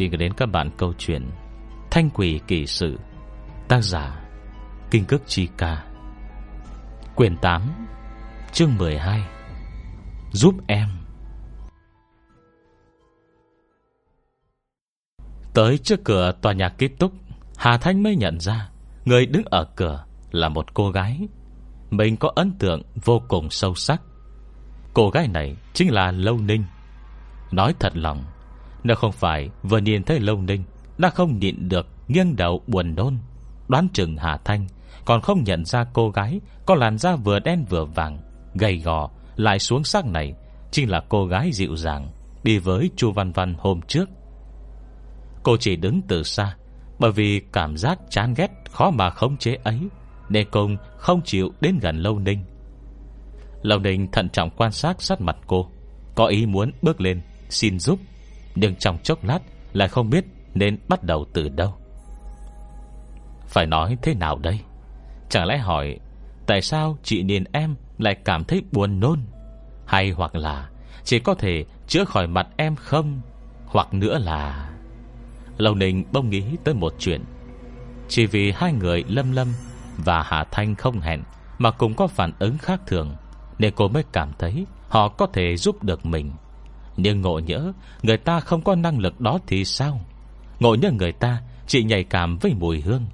Xin gửi đến các bạn câu chuyện Thanh quỷ kỳ sự, Tác giả Kinh cước chi ca Quyền 8 Chương 12 Giúp em. Tới trước cửa tòa nhà kết túc Hà Thanh mới nhận ra Người đứng ở cửa là một cô gái. Mình có ấn tượng vô cùng sâu sắc. Cô gái này chính là Lâu Ninh. Nói thật lòng nếu không phải vừa nhìn thấy Lâu Ninh, Đã không nhịn được nghiêng đầu buồn nôn. Đoán chừng Hà Thanh Còn không nhận ra cô gái Có làn da vừa đen vừa vàng, Gầy gò, lại xuống sắc này, Chính là cô gái dịu dàng Đi với Chu Văn Văn hôm trước. Cô chỉ đứng từ xa, Bởi vì cảm giác chán ghét Khó mà khống chế ấy, Nên công không chịu đến gần Lâu Ninh. Lâu Ninh thận trọng quan sát sát mặt cô, Có ý muốn bước lên, Xin giúp. Nhưng trong chốc lát Lại không biết nên bắt đầu từ đâu. Phải nói thế nào đây? Chẳng lẽ hỏi Tại sao chị Niên em Lại cảm thấy buồn nôn? Hay hoặc là Chỉ có thể chữa khỏi mặt em không? Hoặc nữa là Lâu Ninh bông nghĩ tới một chuyện. Chỉ vì hai người Lâm Lâm Và Hà Thanh không hẹn Mà cũng có phản ứng khác thường, Nên cô mới cảm thấy Họ có thể giúp được mình. Nhưng ngộ nhỡ, Người ta không có năng lực đó thì sao? Ngộ nhỡ người ta, chỉ nhạy cảm với mùi hương.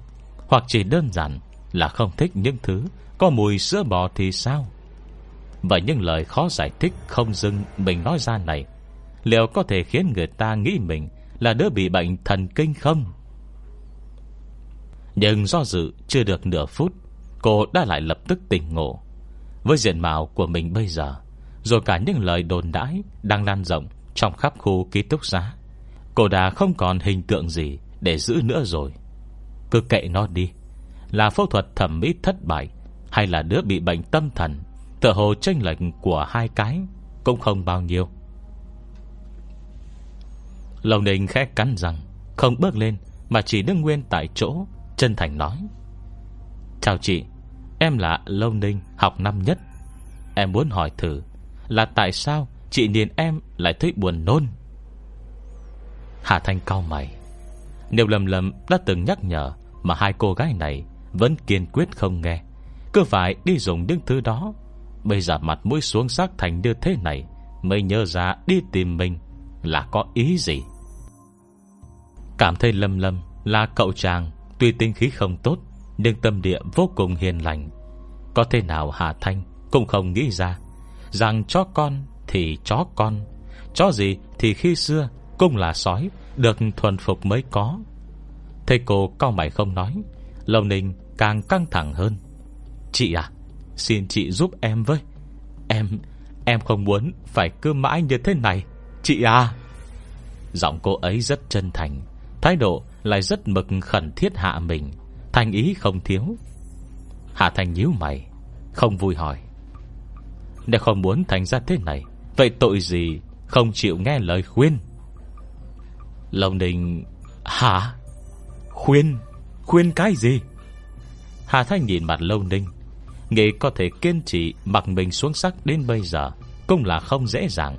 Hoặc chỉ đơn giản Là không thích những thứ Có mùi sữa bò thì sao? Vậy những lời khó giải thích Không dưng mình nói ra này, Liệu có thể khiến người ta nghĩ mình Là đứa bị bệnh thần kinh không? Nhưng do dự chưa được nửa phút, Cô đã lại lập tức tỉnh ngộ. Với diện mạo của mình bây giờ rồi cả những lời đồn đãi Đang lan rộng trong khắp khu ký túc xá. Cô đã không còn hình tượng gì Để giữ nữa rồi. Cứ kệ nó đi. Là phẫu thuật thẩm mỹ thất bại Hay là đứa bị bệnh tâm thần, Tựa hồ tranh lệch của hai cái Cũng không bao nhiêu. Lầu Ninh khẽ cắn răng, Không bước lên Mà chỉ đứng nguyên tại chỗ, Chân thành nói. Chào chị, Em là Lâu Ninh học năm nhất. Em muốn hỏi thử là tại sao chị Niên em lại thấy buồn nôn? Hà Thanh cao mày. Nếu lầm lầm đã từng nhắc nhở Mà hai cô gái này Vẫn kiên quyết không nghe, Cứ phải đi dùng những thứ đó. Bây giờ mặt mũi xuống sắc thành như thế này Mới nhớ ra đi tìm mình Là có ý gì? Cảm thấy lâm lâm Là cậu chàng Tuy tinh khí không tốt, Nhưng tâm địa vô cùng hiền lành. Có thể nào Hà Thanh Cũng không nghĩ ra Rằng chó con thì chó con, Chó gì thì khi xưa Cũng là sói Được thuần phục mới có. Thầy cô cao mày không nói, Lâu Ninh càng căng thẳng hơn. Chị à Xin chị giúp em với. Em Em không muốn phải cứ mãi như thế này, Chị à. Giọng cô ấy rất chân thành, Thái độ lại rất mực khẩn thiết hạ mình, Thành ý không thiếu. Hạ Thành nhíu mày, Không vui hỏi. Nếu không muốn thành ra thế này. Vậy tội gì Không chịu nghe lời khuyên? Lòng đình, Hả? Khuyên? Khuyên cái gì? Hà Thanh nhìn mặt Lâu Ninh Nghĩ có thể kiên trì mặc mình xuống sắc đến bây giờ Cũng là không dễ dàng.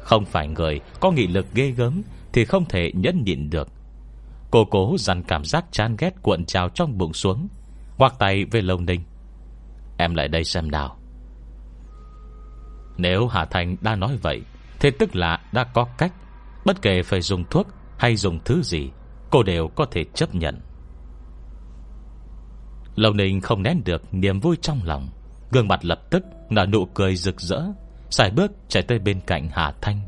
Không phải người có nghị lực ghê gớm Thì không thể nhẫn nhịn được. Cô cố dằn cảm giác chán ghét cuộn trào trong bụng xuống Hoặc tay về Lâu Ninh Em lại đây xem nào. Nếu Hà Thành đã nói vậy, Thì tức là đã có cách. Bất kể phải dùng thuốc hay dùng thứ gì, Cô đều có thể chấp nhận. Lâu Ninh không nén được niềm vui trong lòng. Gương mặt lập tức nở nụ cười rực rỡ Xài bước chạy tới bên cạnh Hà Thanh.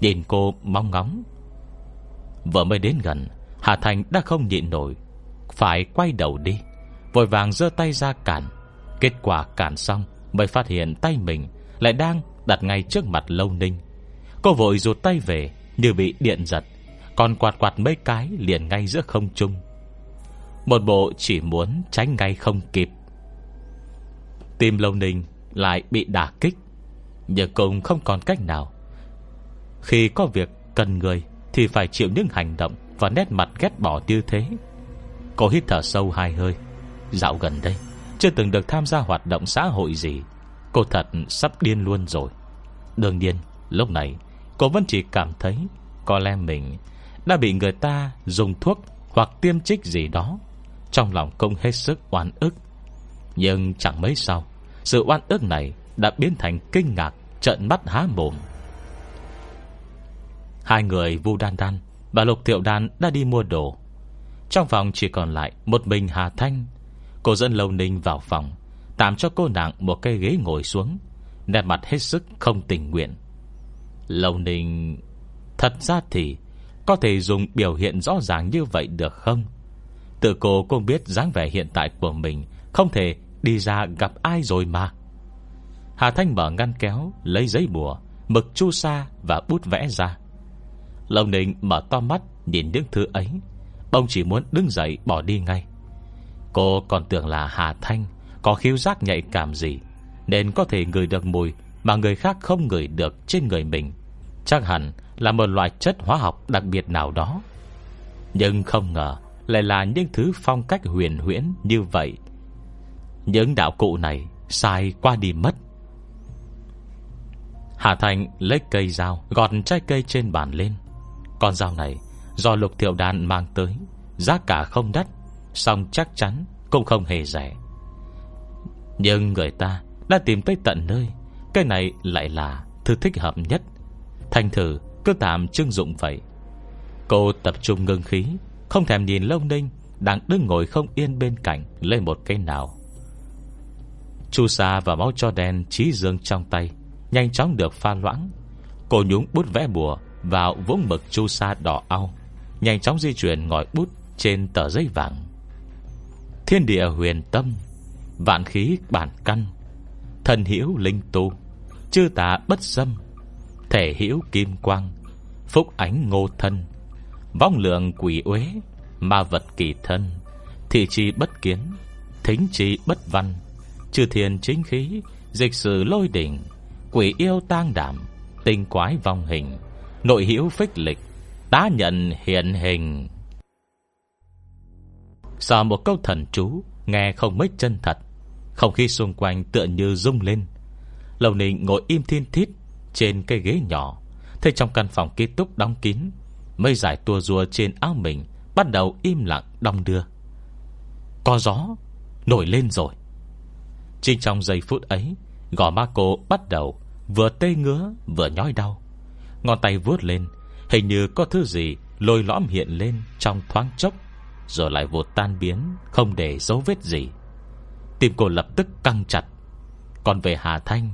Nhìn cô mong ngóng. Vừa mới đến gần, Hà Thanh đã không nhịn nổi. Phải quay đầu đi, Vội vàng giơ tay ra cản. Kết quả cản xong, Mới phát hiện tay mình lại đang đặt ngay trước mặt Lâu Ninh. Cô vội rụt tay về, Như bị điện giật. Còn quạt quạt mấy cái liền ngay giữa không trung. Một bộ chỉ muốn tránh ngay không kịp. Tim Lâu Ninh lại bị đả kích, Nhưng cũng không còn cách nào. Khi có việc cần người Thì phải chịu những hành động Và nét mặt ghét bỏ như thế. Cô hít thở sâu hai hơi. Dạo gần đây, Chưa từng được tham gia hoạt động xã hội gì. Cô thật sắp điên luôn rồi. Đương nhiên, lúc này, Cô vẫn chỉ cảm thấy Có lẽ mình Đã bị người ta dùng thuốc Hoặc tiêm trích gì đó. Trong lòng cũng hết sức oan ức. Nhưng chẳng mấy sau Sự oan ức này đã biến thành kinh ngạc Trận mắt há mồm. Hai người Vu Đan Đan Và Lục Thiệu Đan đã đi mua đồ. Trong phòng chỉ còn lại Một mình Hà Thanh. Cô dẫn Lâu Ninh vào phòng. Tạm cho cô nàng một cây ghế ngồi xuống. Nét mặt hết sức không tình nguyện. Lâu Ninh, Thật ra thì Có thể dùng biểu hiện rõ ràng như vậy được không? Tự cô cũng biết dáng vẻ hiện tại của mình Không thể đi ra gặp ai rồi mà. Hà Thanh mở ngăn kéo, Lấy giấy bùa, Mực chu sa và bút vẽ ra. Lâu Ninh mở to mắt, Nhìn những thứ ấy. Ông chỉ muốn đứng dậy bỏ đi ngay. Cô còn tưởng là Hà Thanh có khiếu giác nhạy cảm gì, Nên có thể ngửi được mùi Mà người khác không ngửi được trên người mình. Chắc hẳn là một loại chất hóa học đặc biệt nào đó. Nhưng không ngờ Lại là những thứ phong cách huyền huyễn như vậy. Những đạo cụ này Sai qua đi mất. Hà Thành lấy cây dao, Gọt trái cây trên bàn lên. Con dao này Do lục thiệu đàn mang tới, Giá cả không đắt Xong chắc chắn cũng không hề rẻ. Nhưng người ta Đã tìm tới tận nơi. Cái này lại là thứ thích hợp nhất. Thành thử, cứ tạm trưng dụng vậy. Cô tập trung ngưng khí, Không thèm nhìn Lâu Ninh Đang đứng ngồi không yên bên cạnh Lên một cây nào. Chu sa và máu cho đen Trí dương trong tay, Nhanh chóng được pha loãng. Cô nhúng bút vẽ bùa Vào vũng mực chu sa đỏ ao, Nhanh chóng di chuyển ngòi bút Trên tờ giấy vàng. Thiên địa huyền tâm Vạn khí bản căn. Thần hiểu linh tu, Chư tạ bất xâm. Thể hiểu kim quang, Phúc ánh ngô thân. Vong lượng quỷ uế, Ma vật kỳ thân. Thị chi bất kiến, Thính chi bất văn. Chư thiên chính khí, Dịch sự lôi đỉnh. Quỷ yêu tang đảm Tinh quái vong hình. Nội hiểu phích lịch, Tá nhận hiện hình. Sau một câu thần chú, Nghe không mấy chân thật. Không khí xung quanh tựa như rung lên. Lầu Ninh ngồi im thiên thít Trên cây ghế nhỏ. Thấy trong căn phòng ký túc đóng kín Mây giải tua rùa trên áo mình Bắt đầu im lặng đong đưa. Có gió Nổi lên rồi. Chính trong giây phút ấy, Gò ma cô bắt đầu Vừa tê ngứa vừa nhói đau. Ngón tay vuốt lên, Hình như có thứ gì lôi lõm hiện lên Trong thoáng chốc, Rồi lại vụt tan biến, Không để dấu vết gì. Tim cô lập tức căng chặt. Còn về Hà Thanh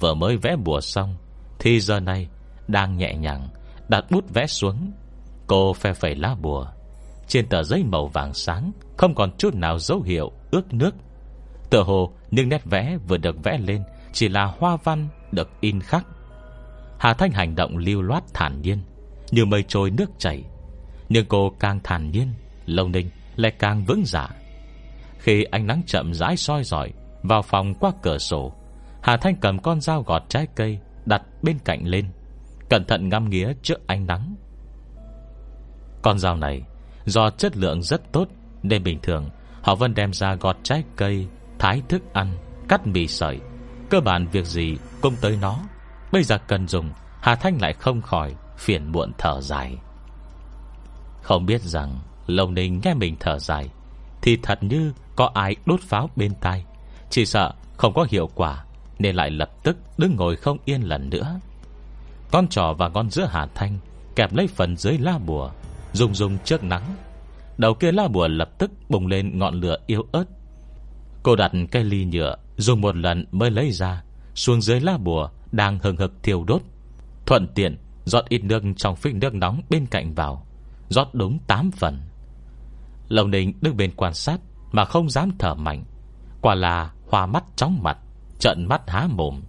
Vừa mới vẽ bùa xong, Thì giờ này đang nhẹ nhàng, Đặt bút vẽ xuống. Cô phe phẩy lá bùa, Trên tờ giấy màu vàng sáng, Không còn chút nào dấu hiệu ướt nước. Tựa hồ những nét vẽ vừa được vẽ lên Chỉ là hoa văn được in khắc. Hà Thanh hành động lưu loát thản nhiên, Như mây trôi nước chảy. Nhưng cô càng thản nhiên, Lâu ninh lại càng vững dạ. Khi ánh nắng chậm rãi soi dọi Vào phòng qua cửa sổ, Hà Thanh cầm con dao gọt trái cây Đặt bên cạnh lên, Cẩn thận ngắm nghía trước ánh nắng. Con dao này, Do chất lượng rất tốt Nên bình thường, Họ vẫn đem ra gọt trái cây, Thái thức ăn, Cắt mì sợi. Cơ bản việc gì cũng tới nó. Bây giờ cần dùng, Hà Thanh lại không khỏi Phiền muộn thở dài. Không biết rằng Lồng Ninh nghe mình thở dài Thì thật như có ai đốt pháo bên tai. Chỉ sợ không có hiệu quả, Nên lại lập tức đứng ngồi không yên lần nữa. Con trò và con giữa Hà Thanh Kẹp lấy phần dưới la bùa Dùng dùng trước nắng. Đầu kia la bùa lập tức bùng lên ngọn lửa yếu ớt. Cô đặt cây ly nhựa, Dùng một lần mới lấy ra, Xuống dưới la bùa Đang hừng hực thiêu đốt. Thuận tiện Giọt ít nước trong phích nước nóng bên cạnh vào, rót đúng 8 phần. Lồng đình đứng bên quan sát mà không dám thở mạnh. Quả là hoa mắt chóng mặt Trận mắt há mồm.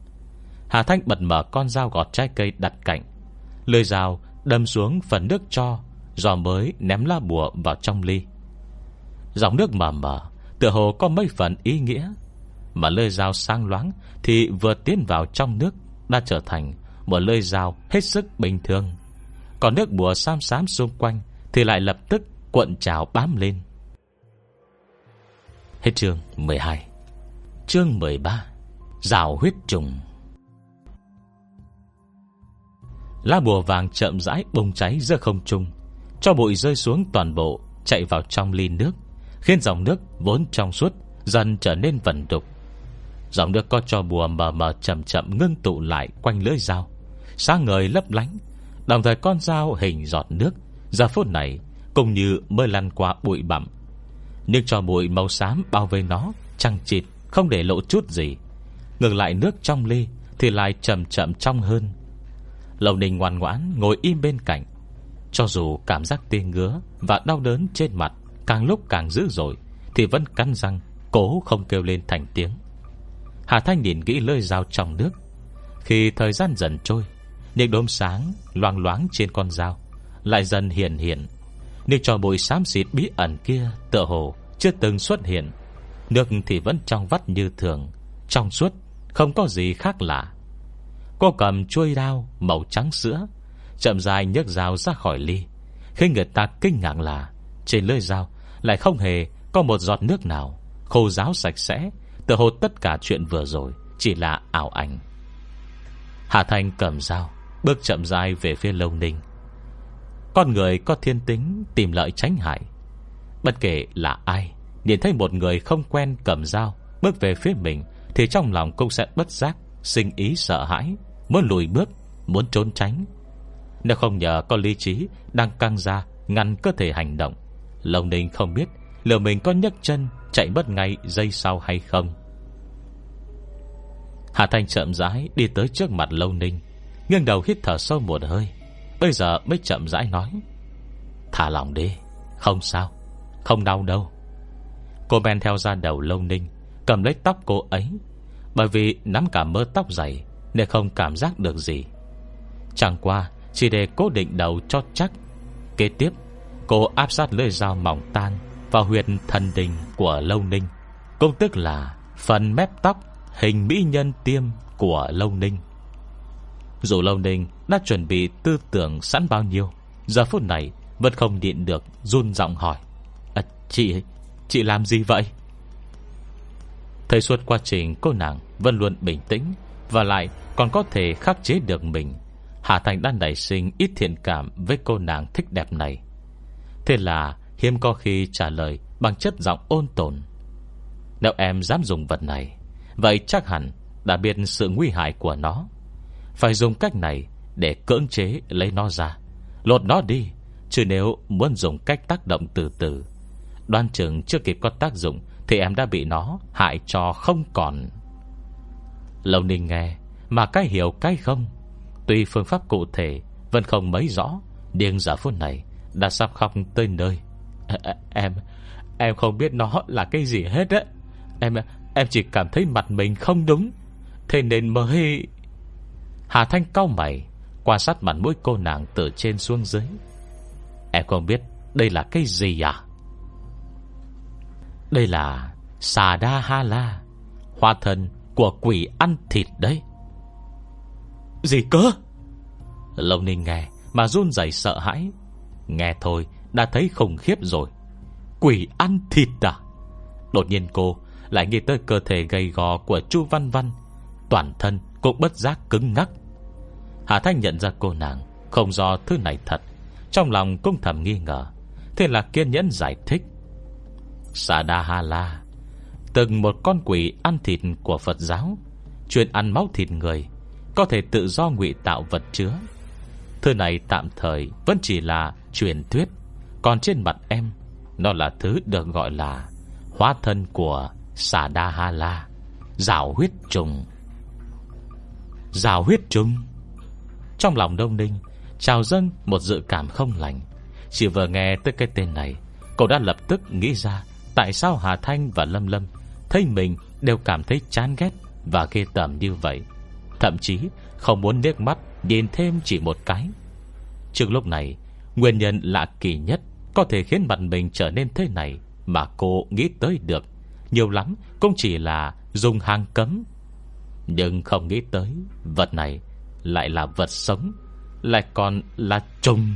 Hà Thanh bật mở con dao gọt trái cây đặt cạnh. Lưỡi dao đâm xuống phần nước cho, Giò mới ném lá bùa vào trong ly. Dòng nước mờ mờ, Tựa hồ có mấy phần ý nghĩa. Mà lưỡi dao sang loáng Thì vừa tiến vào trong nước, Đã trở thành một lưỡi dao hết sức bình thường. Còn nước bùa xám xám xung quanh Thì lại lập tức cuộn trào bám lên. Hết chương 12 Chương 13 Rào huyết trùng. Lá bùa vàng chậm rãi bùng cháy giữa không trung, Cho bụi rơi xuống toàn bộ, Chạy vào trong ly nước, Khiến dòng nước vốn trong suốt Dần trở nên vẩn đục. Dòng nước có cho bùa mờ mờ chậm chậm ngưng tụ lại quanh lưỡi dao Sáng ngời lấp lánh, Đồng thời con dao hình giọt nước. Giờ phút này, Cũng như mới lăn qua bụi bặm nhưng cho bụi màu xám bao vây nó Trăng chịt, không để lộ chút gì. Ngừng lại nước trong ly Thì lại chậm chậm trong hơn. Lầu ninh ngoan ngoãn ngồi im bên cạnh. Cho dù cảm giác tê ngứa Và đau đớn trên mặt Càng lúc càng dữ dội Thì vẫn cắn răng, Cố không kêu lên thành tiếng. Hà Thanh nhìn kỹ lơi dao trong nước. Khi thời gian dần trôi, Những đốm sáng loang loáng trên con dao Lại dần hiện hiện. Nhưng cho bụi xám xịt bí ẩn kia Tựa hồ chưa từng xuất hiện. Nước thì vẫn trong vắt như thường, Trong suốt, Không có gì khác lạ. Cô cầm chuôi đao màu trắng sữa, Chậm dài nhấc dao ra khỏi ly. Khi người ta kinh ngạc là, Trên lưỡi dao Lại không hề có một giọt nước nào, Khô ráo sạch sẽ Tự hồ tất cả chuyện vừa rồi Chỉ là ảo ảnh. Hà Thanh cầm dao, Bước chậm dài về phía lâu ninh. Con người có thiên tính Tìm lợi tránh hại Bất kể là ai, Nhìn thấy một người không quen cầm dao, Bước về phía mình, Thì trong lòng cũng sẽ bất giác, Sinh ý sợ hãi, Muốn lùi bước, Muốn trốn tránh. Nếu không nhờ có lý trí Đang căng ra, Ngăn cơ thể hành động Lòng ninh không biết Liệu mình có nhấc chân, Chạy mất ngay giây sau hay không. Hà Thanh chậm rãi đi tới trước mặt Lâu Ninh, Nghiêng đầu hít thở sâu một hơi, Bây giờ mới chậm rãi nói, Thả lòng đi, Không sao. Không đau đâu. Cô men theo ra đầu Lâu Ninh, Cầm lấy tóc cô ấy. Bởi vì nắm cả mớ tóc dày, Nên không cảm giác được gì. Chẳng qua, Chỉ để cố định đầu cho chắc. Kế tiếp, Cô áp sát lưỡi dao mỏng tan Vào huyệt thần đình của Lâu Ninh. Cũng tức là Phần mép tóc Hình mỹ nhân tiêm của Lâu Ninh. Dù Lâu Ninh Đã chuẩn bị tư tưởng sẵn bao nhiêu, Giờ phút này Vẫn không nhịn được run giọng hỏi. Chị Chị làm gì vậy? Thời suốt quá trình cô nàng Vẫn luôn bình tĩnh Và lại còn có thể khắc chế được mình. Hà Thành đã nảy sinh ít thiện cảm Với cô nàng thích đẹp này. Thế là hiếm có khi trả lời Bằng chất giọng ôn tồn. Nếu em dám dùng vật này, Vậy chắc hẳn đã biết sự nguy hại của nó. Phải dùng cách này Để cưỡng chế lấy nó ra. Lột nó đi, Chứ nếu muốn dùng cách tác động từ từ Đoan chừng chưa kịp có tác dụng Thì em đã bị nó hại cho không còn. Lâu ninh nghe Mà cái hiểu cái không? Tuy phương pháp cụ thể Vẫn không mấy rõ điên giả phút này Đã sắp khóc tới nơi. À, Em Em không biết nó là cái gì hết á. Em Em chỉ cảm thấy mặt mình không đúng. Thế nên mới Hà Thanh cau mày Quan sát mặt mũi cô nàng từ trên xuống dưới. Em không biết Đây là cái gì à? Đây là Xà đa ha la Hoa thần của quỷ ăn thịt đấy. Gì cơ? Lâu ninh nghe Mà run rẩy sợ hãi. Nghe thôi đã thấy khủng khiếp rồi. Quỷ ăn thịt à? Đột nhiên cô lại nghĩ tới cơ thể gầy gò của Chu Văn Văn. Toàn thân cũng bất giác cứng ngắc. Hà Thanh nhận ra cô nàng Không do thứ này thật. Trong lòng cũng thầm nghi ngờ. Thế là kiên nhẫn giải thích Sa Đa Ha La Từng một con quỷ ăn thịt của Phật giáo, Chuyên ăn máu thịt người, Có thể tự do ngụy tạo vật chứa. Thứ này tạm thời Vẫn chỉ là truyền thuyết, Còn trên mặt em, Nó là thứ được gọi là Hóa thân của Xà Đa Ha La Rào huyết trùng. Rào huyết trùng? Trong lòng Đông Ninh Chào dâng một dự cảm không lành. Chỉ vừa nghe tới cái tên này, Cậu đã lập tức nghĩ ra Tại sao Hà Thanh và Lâm Lâm Thấy mình đều cảm thấy chán ghét Và ghê tởm như vậy? Thậm chí không muốn nước mắt Nhìn thêm chỉ một cái. Trước lúc này, Nguyên nhân lạ kỳ nhất Có thể khiến mặt mình trở nên thế này Mà cô nghĩ tới được. Nhiều lắm cũng chỉ là dùng hàng cấm. Nhưng không nghĩ tới, Vật này lại là vật sống, Lại còn là trùng.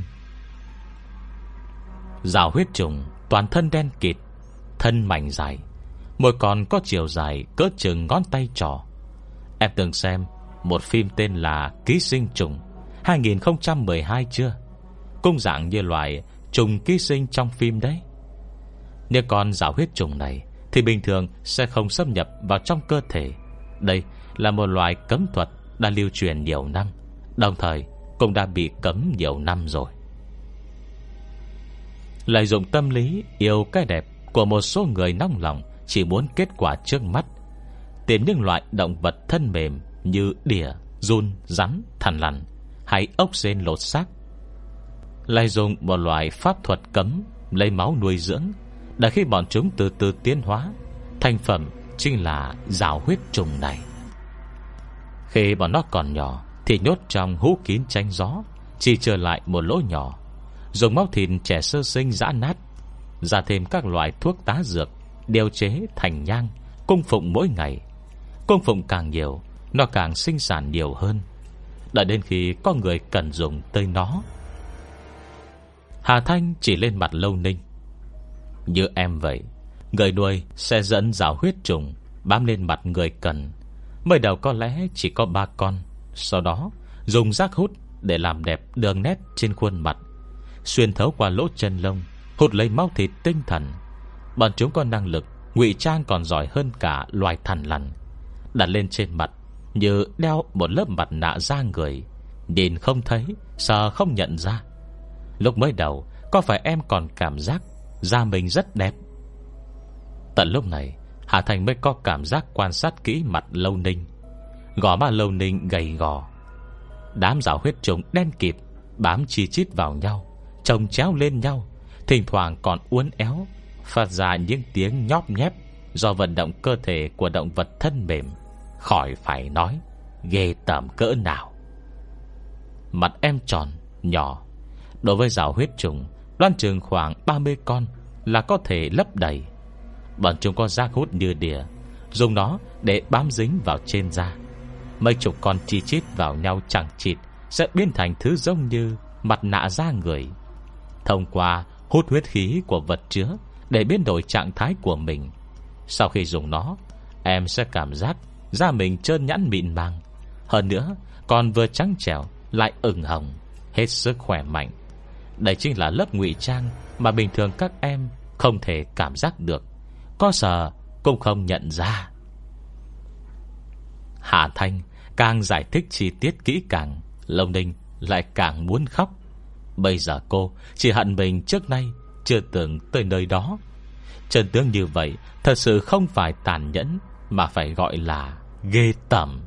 Rào huyết trùng, Toàn thân đen kịt Thân mảnh dài, Mỗi con có chiều dài cỡ chừng ngón tay trỏ. Em từng xem Một phim tên là Ký sinh trùng 2012 chưa? Cung dạng như loài Trùng ký sinh trong phim đấy. Nếu con rào huyết trùng này Thì bình thường sẽ không xâm nhập vào trong cơ thể. Đây là một loài cấm thuật Đã lưu truyền nhiều năm, Đồng thời cũng đã bị cấm nhiều năm rồi. Lợi dụng tâm lý Yêu cái đẹp của một số người nóng lòng Chỉ muốn kết quả trước mắt. Tìm những loại động vật thân mềm Như đỉa, run, rắn, thằn lằn Hay ốc sên lột xác. Lại dùng một loại pháp thuật cấm Lấy máu nuôi dưỡng Để khi bọn chúng từ từ tiến hóa Thành phẩm chính là rào huyết trùng này. Khi bọn nó còn nhỏ Thì nhốt trong hũ kín tranh gió Chỉ trở lại một lỗ nhỏ Dùng máu thịt trẻ sơ sinh giã nát ra thêm các loại thuốc tá dược, Điều chế thành nhang, Cung phụng mỗi ngày. Cung phụng càng nhiều, Nó càng sinh sản nhiều hơn. Đợi đến khi có người cần dùng tới nó. Hà Thanh chỉ lên mặt lâu ninh. Như em vậy, Người nuôi sẽ dẫn rào huyết trùng Bám lên mặt người cần. Mới đầu có lẽ chỉ có ba con, Sau đó dùng rác hút Để làm đẹp đường nét trên khuôn mặt, Xuyên thấu qua lỗ chân lông Hút lấy máu thịt tinh thần. Bọn chúng có năng lực, ngụy trang còn giỏi hơn cả loài thằn lằn. Đặt lên trên mặt, Như đeo một lớp mặt nạ da người. Nhìn không thấy, Sợ không nhận ra. Lúc mới đầu, Có phải em còn cảm giác Da mình rất đẹp? Tận lúc này, Hà Thành mới có cảm giác quan sát kỹ mặt lâu ninh. Gò má lâu ninh gầy gò. Đám rào huyết trùng đen kịt, Bám chi chít vào nhau, Chồng chéo lên nhau. Thỉnh thoảng còn uốn éo Phát ra những tiếng nhóp nhép Do vận động cơ thể của động vật thân mềm Khỏi phải nói Ghê tởm cỡ nào. Mặt em tròn, nhỏ Đối với rào huyết trùng Đoan trường khoảng 30 con Là có thể lấp đầy. Bọn chúng có giác hút như đỉa Dùng nó để bám dính vào trên da. Mấy chục con chi chít vào nhau chẳng chịt Sẽ biến thành thứ giống như Mặt nạ da người. Thông qua hút huyết khí của vật chứa Để biến đổi trạng thái của mình. Sau khi dùng nó, Em sẽ cảm giác Da mình trơn nhẵn mịn màng. Hơn nữa, còn vừa trắng trẻo, Lại ửng hồng, Hết sức khỏe mạnh. Đây chính là lớp ngụy trang Mà bình thường các em không thể cảm giác được. Có sợ cũng không nhận ra. Hà Thanh càng giải thích chi tiết kỹ càng Lông Ninh lại càng muốn khóc. Bây giờ cô chỉ hận mình trước nay Chưa từng tới nơi đó. Trần tướng như vậy Thật sự không phải tàn nhẫn Mà phải gọi là ghê tẩm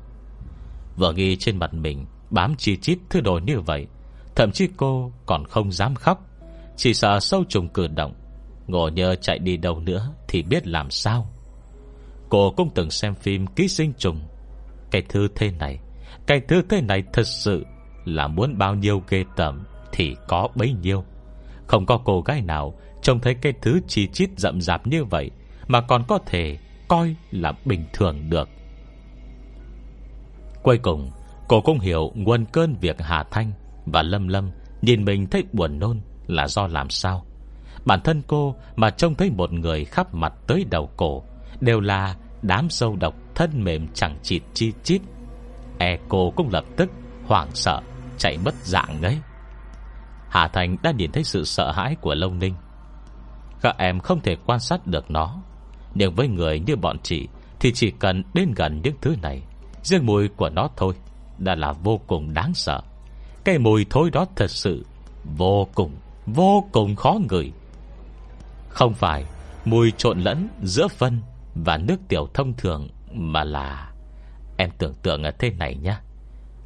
Vợ ghi trên mặt mình Bám chi chít thứ đồ như vậy, Thậm chí cô còn không dám khóc, Chỉ sợ sâu trùng cử động. Ngộ nhờ chạy đi đâu nữa Thì biết làm sao. Cô cũng từng xem phim ký sinh trùng. Cái thứ thế này, Cái thứ thế này thật sự Là muốn bao nhiêu ghê tẩm thì có bấy nhiêu. Không có cô gái nào Trông thấy cái thứ chi chít rậm rạp như vậy Mà còn có thể coi là bình thường được. Cuối cùng, Cô cũng hiểu nguồn cơn việc Hà Thanh Và Lâm Lâm Nhìn mình thấy buồn nôn là do làm sao. Bản thân cô mà trông thấy một người khắp mặt tới đầu cổ Đều là đám sâu độc thân mềm chẳng chịt chi chít. E cô cũng lập tức hoảng sợ, Chạy mất dạng ấy Hà Thành đã nhìn thấy sự sợ hãi của Lâu Ninh. Các em không thể quan sát được nó Nhưng với người như bọn chị Thì chỉ cần đến gần những thứ này Riêng mùi của nó thôi Đã là vô cùng đáng sợ. Cái mùi thối đó thật sự Vô cùng, vô cùng khó ngửi. Không phải Mùi trộn lẫn giữa phân Và nước tiểu thông thường Mà là Em tưởng tượng ở thế này nhé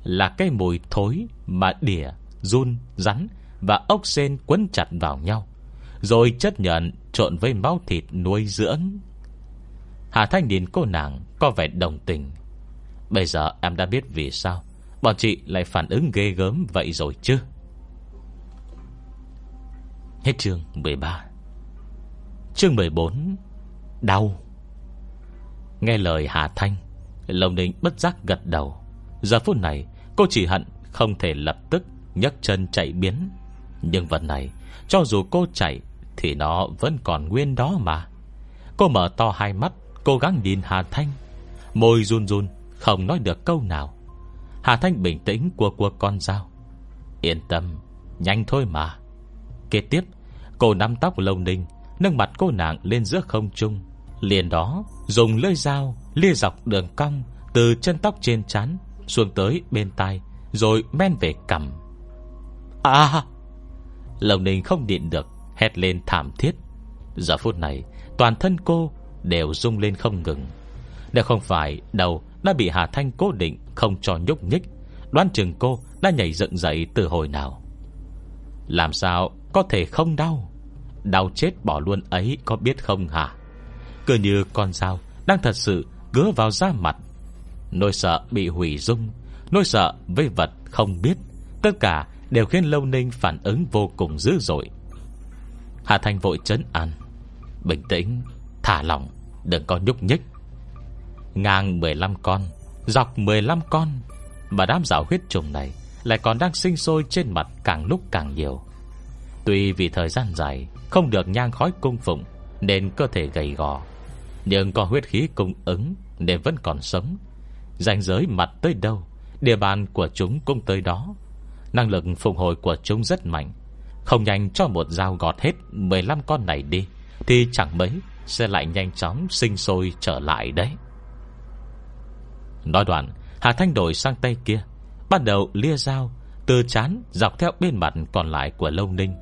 Là cái mùi thối Mà đỉa, run, rắn và ốc sen quấn chặt vào nhau, Rồi chất nhận trộn với máu thịt nuôi dưỡng. Hà Thanh nhìn cô nàng Có vẻ đồng tình. Bây giờ em đã biết vì sao Bọn chị lại phản ứng ghê gớm vậy rồi chứ? Hết chương 13 Chương 14 Đau. Nghe lời Hà Thanh Lồng đình bất giác gật đầu. Giờ phút này, cô chỉ hận Không thể lập tức nhấc chân chạy biến. Nhưng vật này, Cho dù cô chạy, Thì nó vẫn còn nguyên đó mà. Cô mở to hai mắt, Cố gắng nhìn Hà Thanh. Môi run run, không nói được câu nào. Hà Thanh bình tĩnh của của con dao. Yên tâm, Nhanh thôi mà. Kế tiếp, Cô nắm tóc lâu ninh, Nâng mặt cô nàng lên giữa không trung. Liền đó, dùng lưỡi dao Lia dọc đường cong Từ chân tóc trên trán Xuống tới bên tai, Rồi men về cằm. À Lồng ninh không nhịn được, Hét lên thảm thiết. Giờ phút này, toàn thân cô Đều rung lên không ngừng. Nếu không phải đầu đã bị Hà Thanh cố định Không cho nhúc nhích, Đoán chừng cô đã nhảy dựng dậy từ hồi nào. Làm sao có thể không đau? Đau chết bỏ luôn ấy có biết không hả? Cứ như con dao Đang thật sự gứa vào da mặt. Nỗi sợ bị hủy dung, Nỗi sợ với vật không biết, Tất cả đều khiến Lâu Ninh phản ứng vô cùng dữ dội. Hà Thanh vội chấn an. Bình tĩnh, Thả lỏng, Đừng có nhúc nhích. Ngang 15 con, Dọc 15 con, Mà đám rào huyết trùng này Lại còn đang sinh sôi trên mặt càng lúc càng nhiều. Tuy vì thời gian dài Không được nhang khói cung phụng Nên cơ thể gầy gò, Nhưng có huyết khí cung ứng Nên vẫn còn sống. Ranh giới mặt tới đâu, Địa bàn của chúng cũng tới đó. Năng lực phục hồi của chúng rất mạnh. Không nhanh cho một dao gọt hết 15 con này đi, Thì chẳng mấy Sẽ lại nhanh chóng sinh sôi trở lại đấy. Nói đoạn, Hà Thanh đổi sang tay kia, Bắt đầu lia dao, Từ chán dọc theo bên mặt còn lại của Lâu Ninh.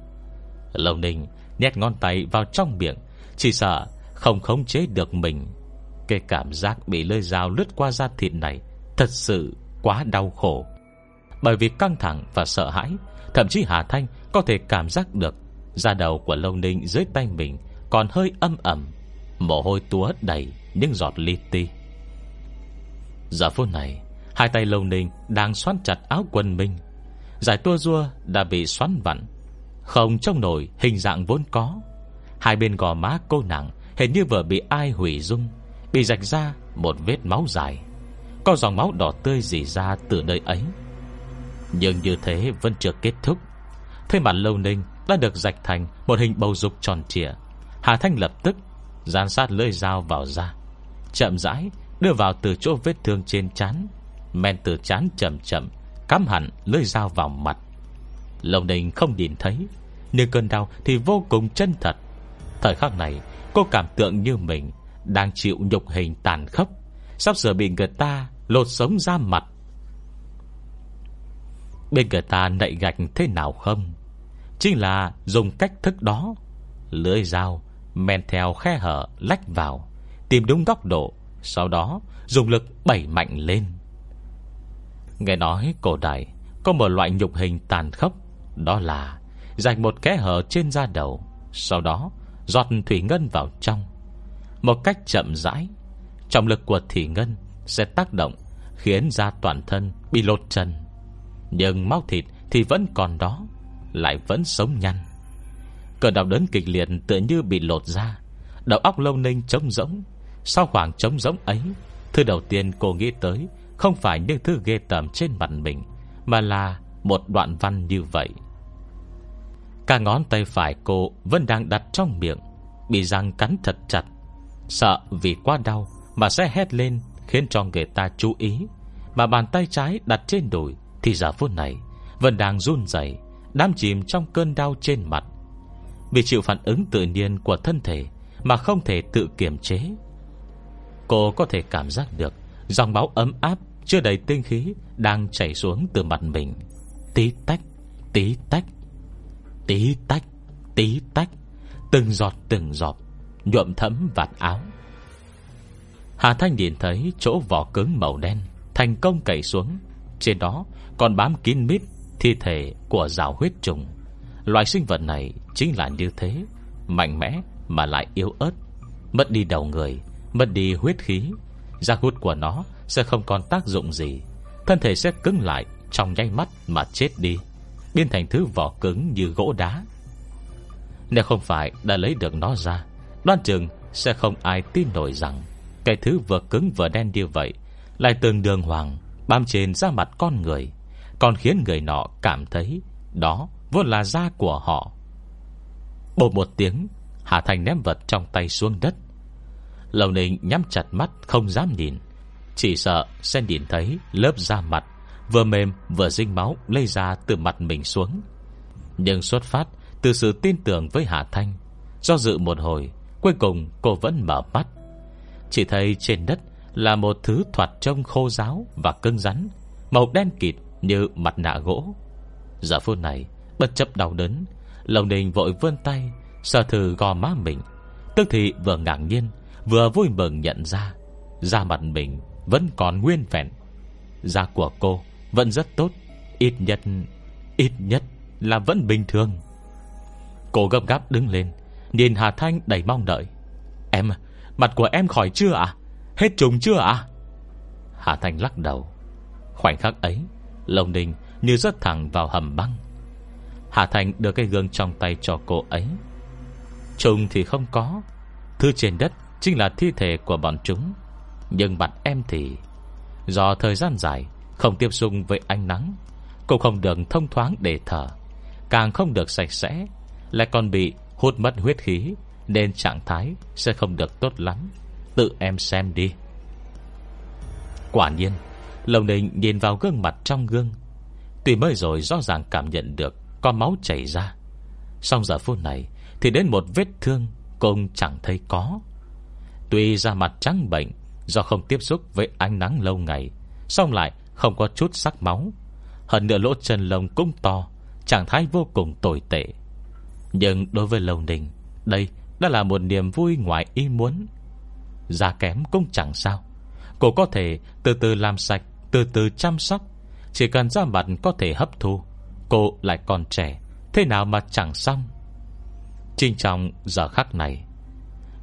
Lâu Ninh nhét ngón tay vào trong miệng, Chỉ sợ không khống chế được mình. Cái cảm giác bị lơi dao lướt qua da thịt này Thật sự quá đau khổ. Bởi vì căng thẳng và sợ hãi, Thậm chí Hà Thanh có thể cảm giác được Da đầu của Lâu Ninh dưới tay mình Còn hơi âm ẩm, Mồ hôi túa đầy những giọt li ti. Giờ phút này, Hai tay Lâu Ninh đang xoắn chặt áo quần mình. Giải tua rua đã bị xoắn vặn, Không trông nổi hình dạng vốn có. Hai bên gò má cô nặng Hình như vừa bị ai hủy dung, Bị rạch ra một vết máu dài. Có dòng máu đỏ tươi dì ra từ nơi ấy. Nhưng như thế vẫn chưa kết thúc. Thế mà lâu ninh đã được rạch thành Một hình bầu dục tròn trịa. Hà Thanh lập tức Giàn sát lưỡi dao vào da, Chậm rãi đưa vào từ chỗ vết thương trên chán Men từ chán chậm chậm, Cắm hẳn lưỡi dao vào mặt. Lâu ninh không nhìn thấy, Nhưng cơn đau thì vô cùng chân thật. Thời khắc này, Cô cảm tượng như mình Đang chịu nhục hình tàn khốc, Sắp sửa bị người ta lột sống ra mặt. Bên người ta nạy gạch thế nào không? Chính là dùng cách thức đó. Lưỡi dao, Men theo khe hở lách vào, Tìm đúng góc độ, Sau đó dùng lực đẩy mạnh lên. Nghe nói cổ đại Có một loại nhục hình tàn khốc, Đó là Dành một kẽ hở trên da đầu, Sau đó Giọt thủy ngân vào trong. Một cách chậm rãi, Trọng lực của thủy ngân sẽ tác động Khiến da toàn thân bị lột trần. Nhưng máu thịt thì vẫn còn đó, Lại vẫn sống nhăn. Cơn đau đớn kịch liệt tựa như bị lột ra Đầu óc lâu ninh trống rỗng. Sau khoảng trống rỗng ấy, Thứ đầu tiên cô nghĩ tới Không phải những thứ ghê tởm trên mặt mình, Mà là một đoạn văn như vậy. Cả ngón tay phải cô Vẫn đang đặt trong miệng, Bị răng cắn thật chặt. Sợ vì quá đau Mà sẽ hét lên, Khiến cho người ta chú ý, Mà bàn tay trái đặt trên đùi thì giờ phút này, Vẫn đang run dày Đám chìm trong cơn đau trên mặt. Vì chịu phản ứng tự nhiên của thân thể Mà không thể tự kiềm chế. Cô có thể cảm giác được Dòng máu ấm áp Chưa đầy tinh khí Đang chảy xuống từ mặt mình. Tí tách Tí tách Tí tách Tí tách, Từng giọt từng giọt, Nhuộm thấm vạt áo. Hà Thanh nhìn thấy chỗ vỏ cứng màu đen Thành công cày xuống. Trên đó còn bám kín mít Thi thể của rào huyết trùng. Loài sinh vật này chính là như thế, Mạnh mẽ mà lại yếu ớt. Mất đi đầu người, Mất đi huyết khí Giác hút của nó sẽ không còn tác dụng gì. Thân thể sẽ cứng lại Trong nháy mắt mà chết đi, Biến thành thứ vỏ cứng như gỗ đá. Nếu không phải đã lấy được nó ra, Đoan chừng sẽ không ai tin nổi rằng Cái thứ vừa cứng vừa đen như vậy Lại từng đường hoàng Bám trên da mặt con người. Còn khiến người nọ cảm thấy Đó vốn là da của họ. Bộ một tiếng, hà Thành ném vật trong tay xuống đất. Lầu Ninh nhắm chặt mắt, Không dám nhìn, Chỉ sợ sẽ nhìn thấy lớp da mặt Vừa mềm vừa dinh máu Lây ra từ mặt mình xuống. Nhưng xuất phát Từ sự tin tưởng với Hà Thanh Do dự một hồi, Cuối cùng cô vẫn mở mắt. Chỉ thấy trên đất Là một thứ thoạt trông khô ráo và cứng rắn, Màu đen kịt như mặt nạ gỗ. Giờ phút này Bất chấp đau đớn Lồng đình vội vươn tay Sờ thử gò má mình. Tức thì vừa ngạc nhiên Vừa vui mừng nhận ra Da mặt mình vẫn còn nguyên vẹn. Da của cô vẫn rất tốt Ít nhất Ít nhất là vẫn bình thường. Cô gấp gáp đứng lên Nhìn Hà Thanh đầy mong đợi. Em, mặt của em khỏi chưa ạ? Hết trùng chưa ạ? Hà Thanh lắc đầu. Khoảnh khắc ấy Lồng đình như rớt thẳng vào hầm băng. Hà Thành đưa cái gương trong tay cho cô ấy. Trùng thì không có. Thứ trên đất chính là thi thể của bọn chúng. Nhưng mặt em thì, Do thời gian dài, Không tiếp xúc với ánh nắng Cũng không được thông thoáng để thở. Càng không được sạch sẽ, Lại còn bị hút mất huyết khí, Nên trạng thái sẽ không được tốt lắm. Tự em xem đi. Quả nhiên Lồng Ninh nhìn vào gương mặt trong gương. Tuy mới rồi rõ ràng cảm nhận được Có máu chảy ra. Xong giờ phút này Thì đến một vết thương Cũng chẳng thấy có. Tuy da mặt trắng bệnh Do không tiếp xúc với ánh nắng lâu ngày Xong lại không có chút sắc máu. Hơn nữa lỗ chân lông cũng to, Trạng thái vô cùng tồi tệ. Nhưng đối với Lâu Ninh Đây đã là một niềm vui ngoài ý muốn. Da kém cũng chẳng sao. Cô có thể từ từ làm sạch, Từ từ chăm sóc. Chỉ cần da mặt có thể hấp thu, Cô lại còn trẻ. Thế nào mà chẳng xong? Trinh trọng giờ khắc này,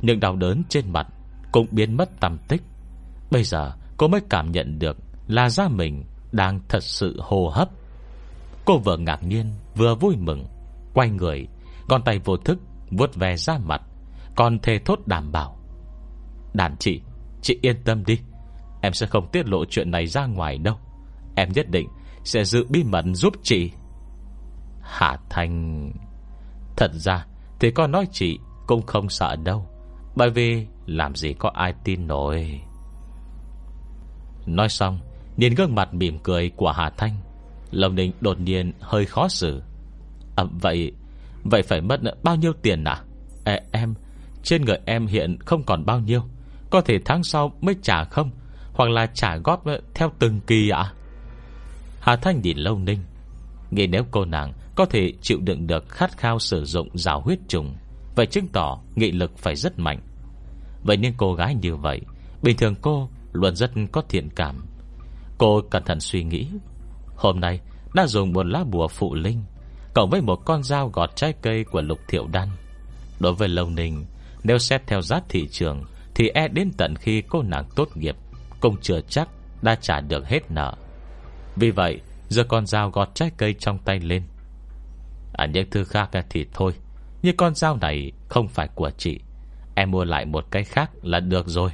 Những đau đớn trên mặt Cũng biến mất tầm tích. Bây giờ cô mới cảm nhận được Là da mình đang thật sự hô hấp. Cô vừa ngạc nhiên, Vừa vui mừng, Quay người, Con tay vô thức vuốt về da mặt, Còn thề thốt đảm bảo. Đàn chị Chị yên tâm đi. Em sẽ không tiết lộ chuyện này ra ngoài đâu. Em nhất định sẽ giữ bí mật giúp chị. Hà Thanh Thật ra Thì con nói chị cũng không sợ đâu Bởi vì làm gì có ai tin nổi. Nói xong Nhìn gương mặt mỉm cười của Hà Thanh Lâm Ninh đột nhiên hơi khó xử. À, Vậy Vậy phải mất bao nhiêu tiền à? À Em Trên người em hiện không còn bao nhiêu Có thể tháng sau mới trả không? Hoặc là trả góp theo từng kỳ ạ? Hà Thanh nhìn Lâu Ninh, Nghĩ nếu cô nàng Có thể chịu đựng được khát khao sử dụng rào huyết trùng, Vậy chứng tỏ nghị lực phải rất mạnh. Vậy nên cô gái như vậy, Bình thường cô luôn rất có thiện cảm. Cô cẩn thận suy nghĩ, Hôm nay đã dùng một lá bùa phụ linh, Cộng với một con dao gọt trái cây của lục thiệu đan. Đối với Lâu Ninh, Nếu xét theo giá thị trường, Thì e đến tận khi cô nàng tốt nghiệp cũng chưa chắc đã trả được hết nợ. Vì vậy, Giờ con dao gọt trái cây trong tay lên. À những thứ khác thì thôi như con dao này không phải của chị. Em mua lại một cái khác là được rồi.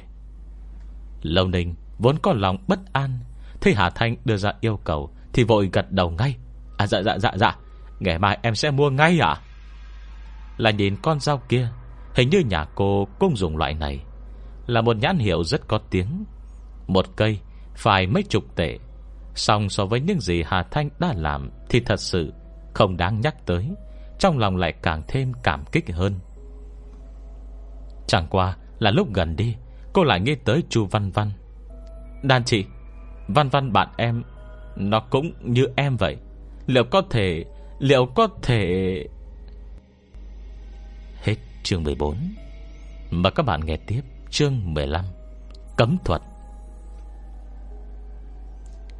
Lâu Ninh Vốn có lòng bất an, Thấy Hà Thanh đưa ra yêu cầu Thì vội gật đầu ngay. À dạ dạ dạ dạ Ngày mai em sẽ mua ngay à Là nhìn con dao kia, Hình như nhà cô cũng dùng loại này. Là một nhãn hiệu rất có tiếng một cây, Phải mấy chục tệ. Xong so với những gì Hà Thanh đã làm Thì thật sự không đáng nhắc tới, Trong lòng lại càng thêm cảm kích hơn. Chẳng qua là lúc gần đi, Cô lại nghĩ tới chu Văn Văn. Đàn chị, Văn Văn bạn em, Nó cũng như em vậy. Liệu có thể, Liệu có thể Hết chương 14 Mời các bạn nghe tiếp chương 15 Cấm thuật.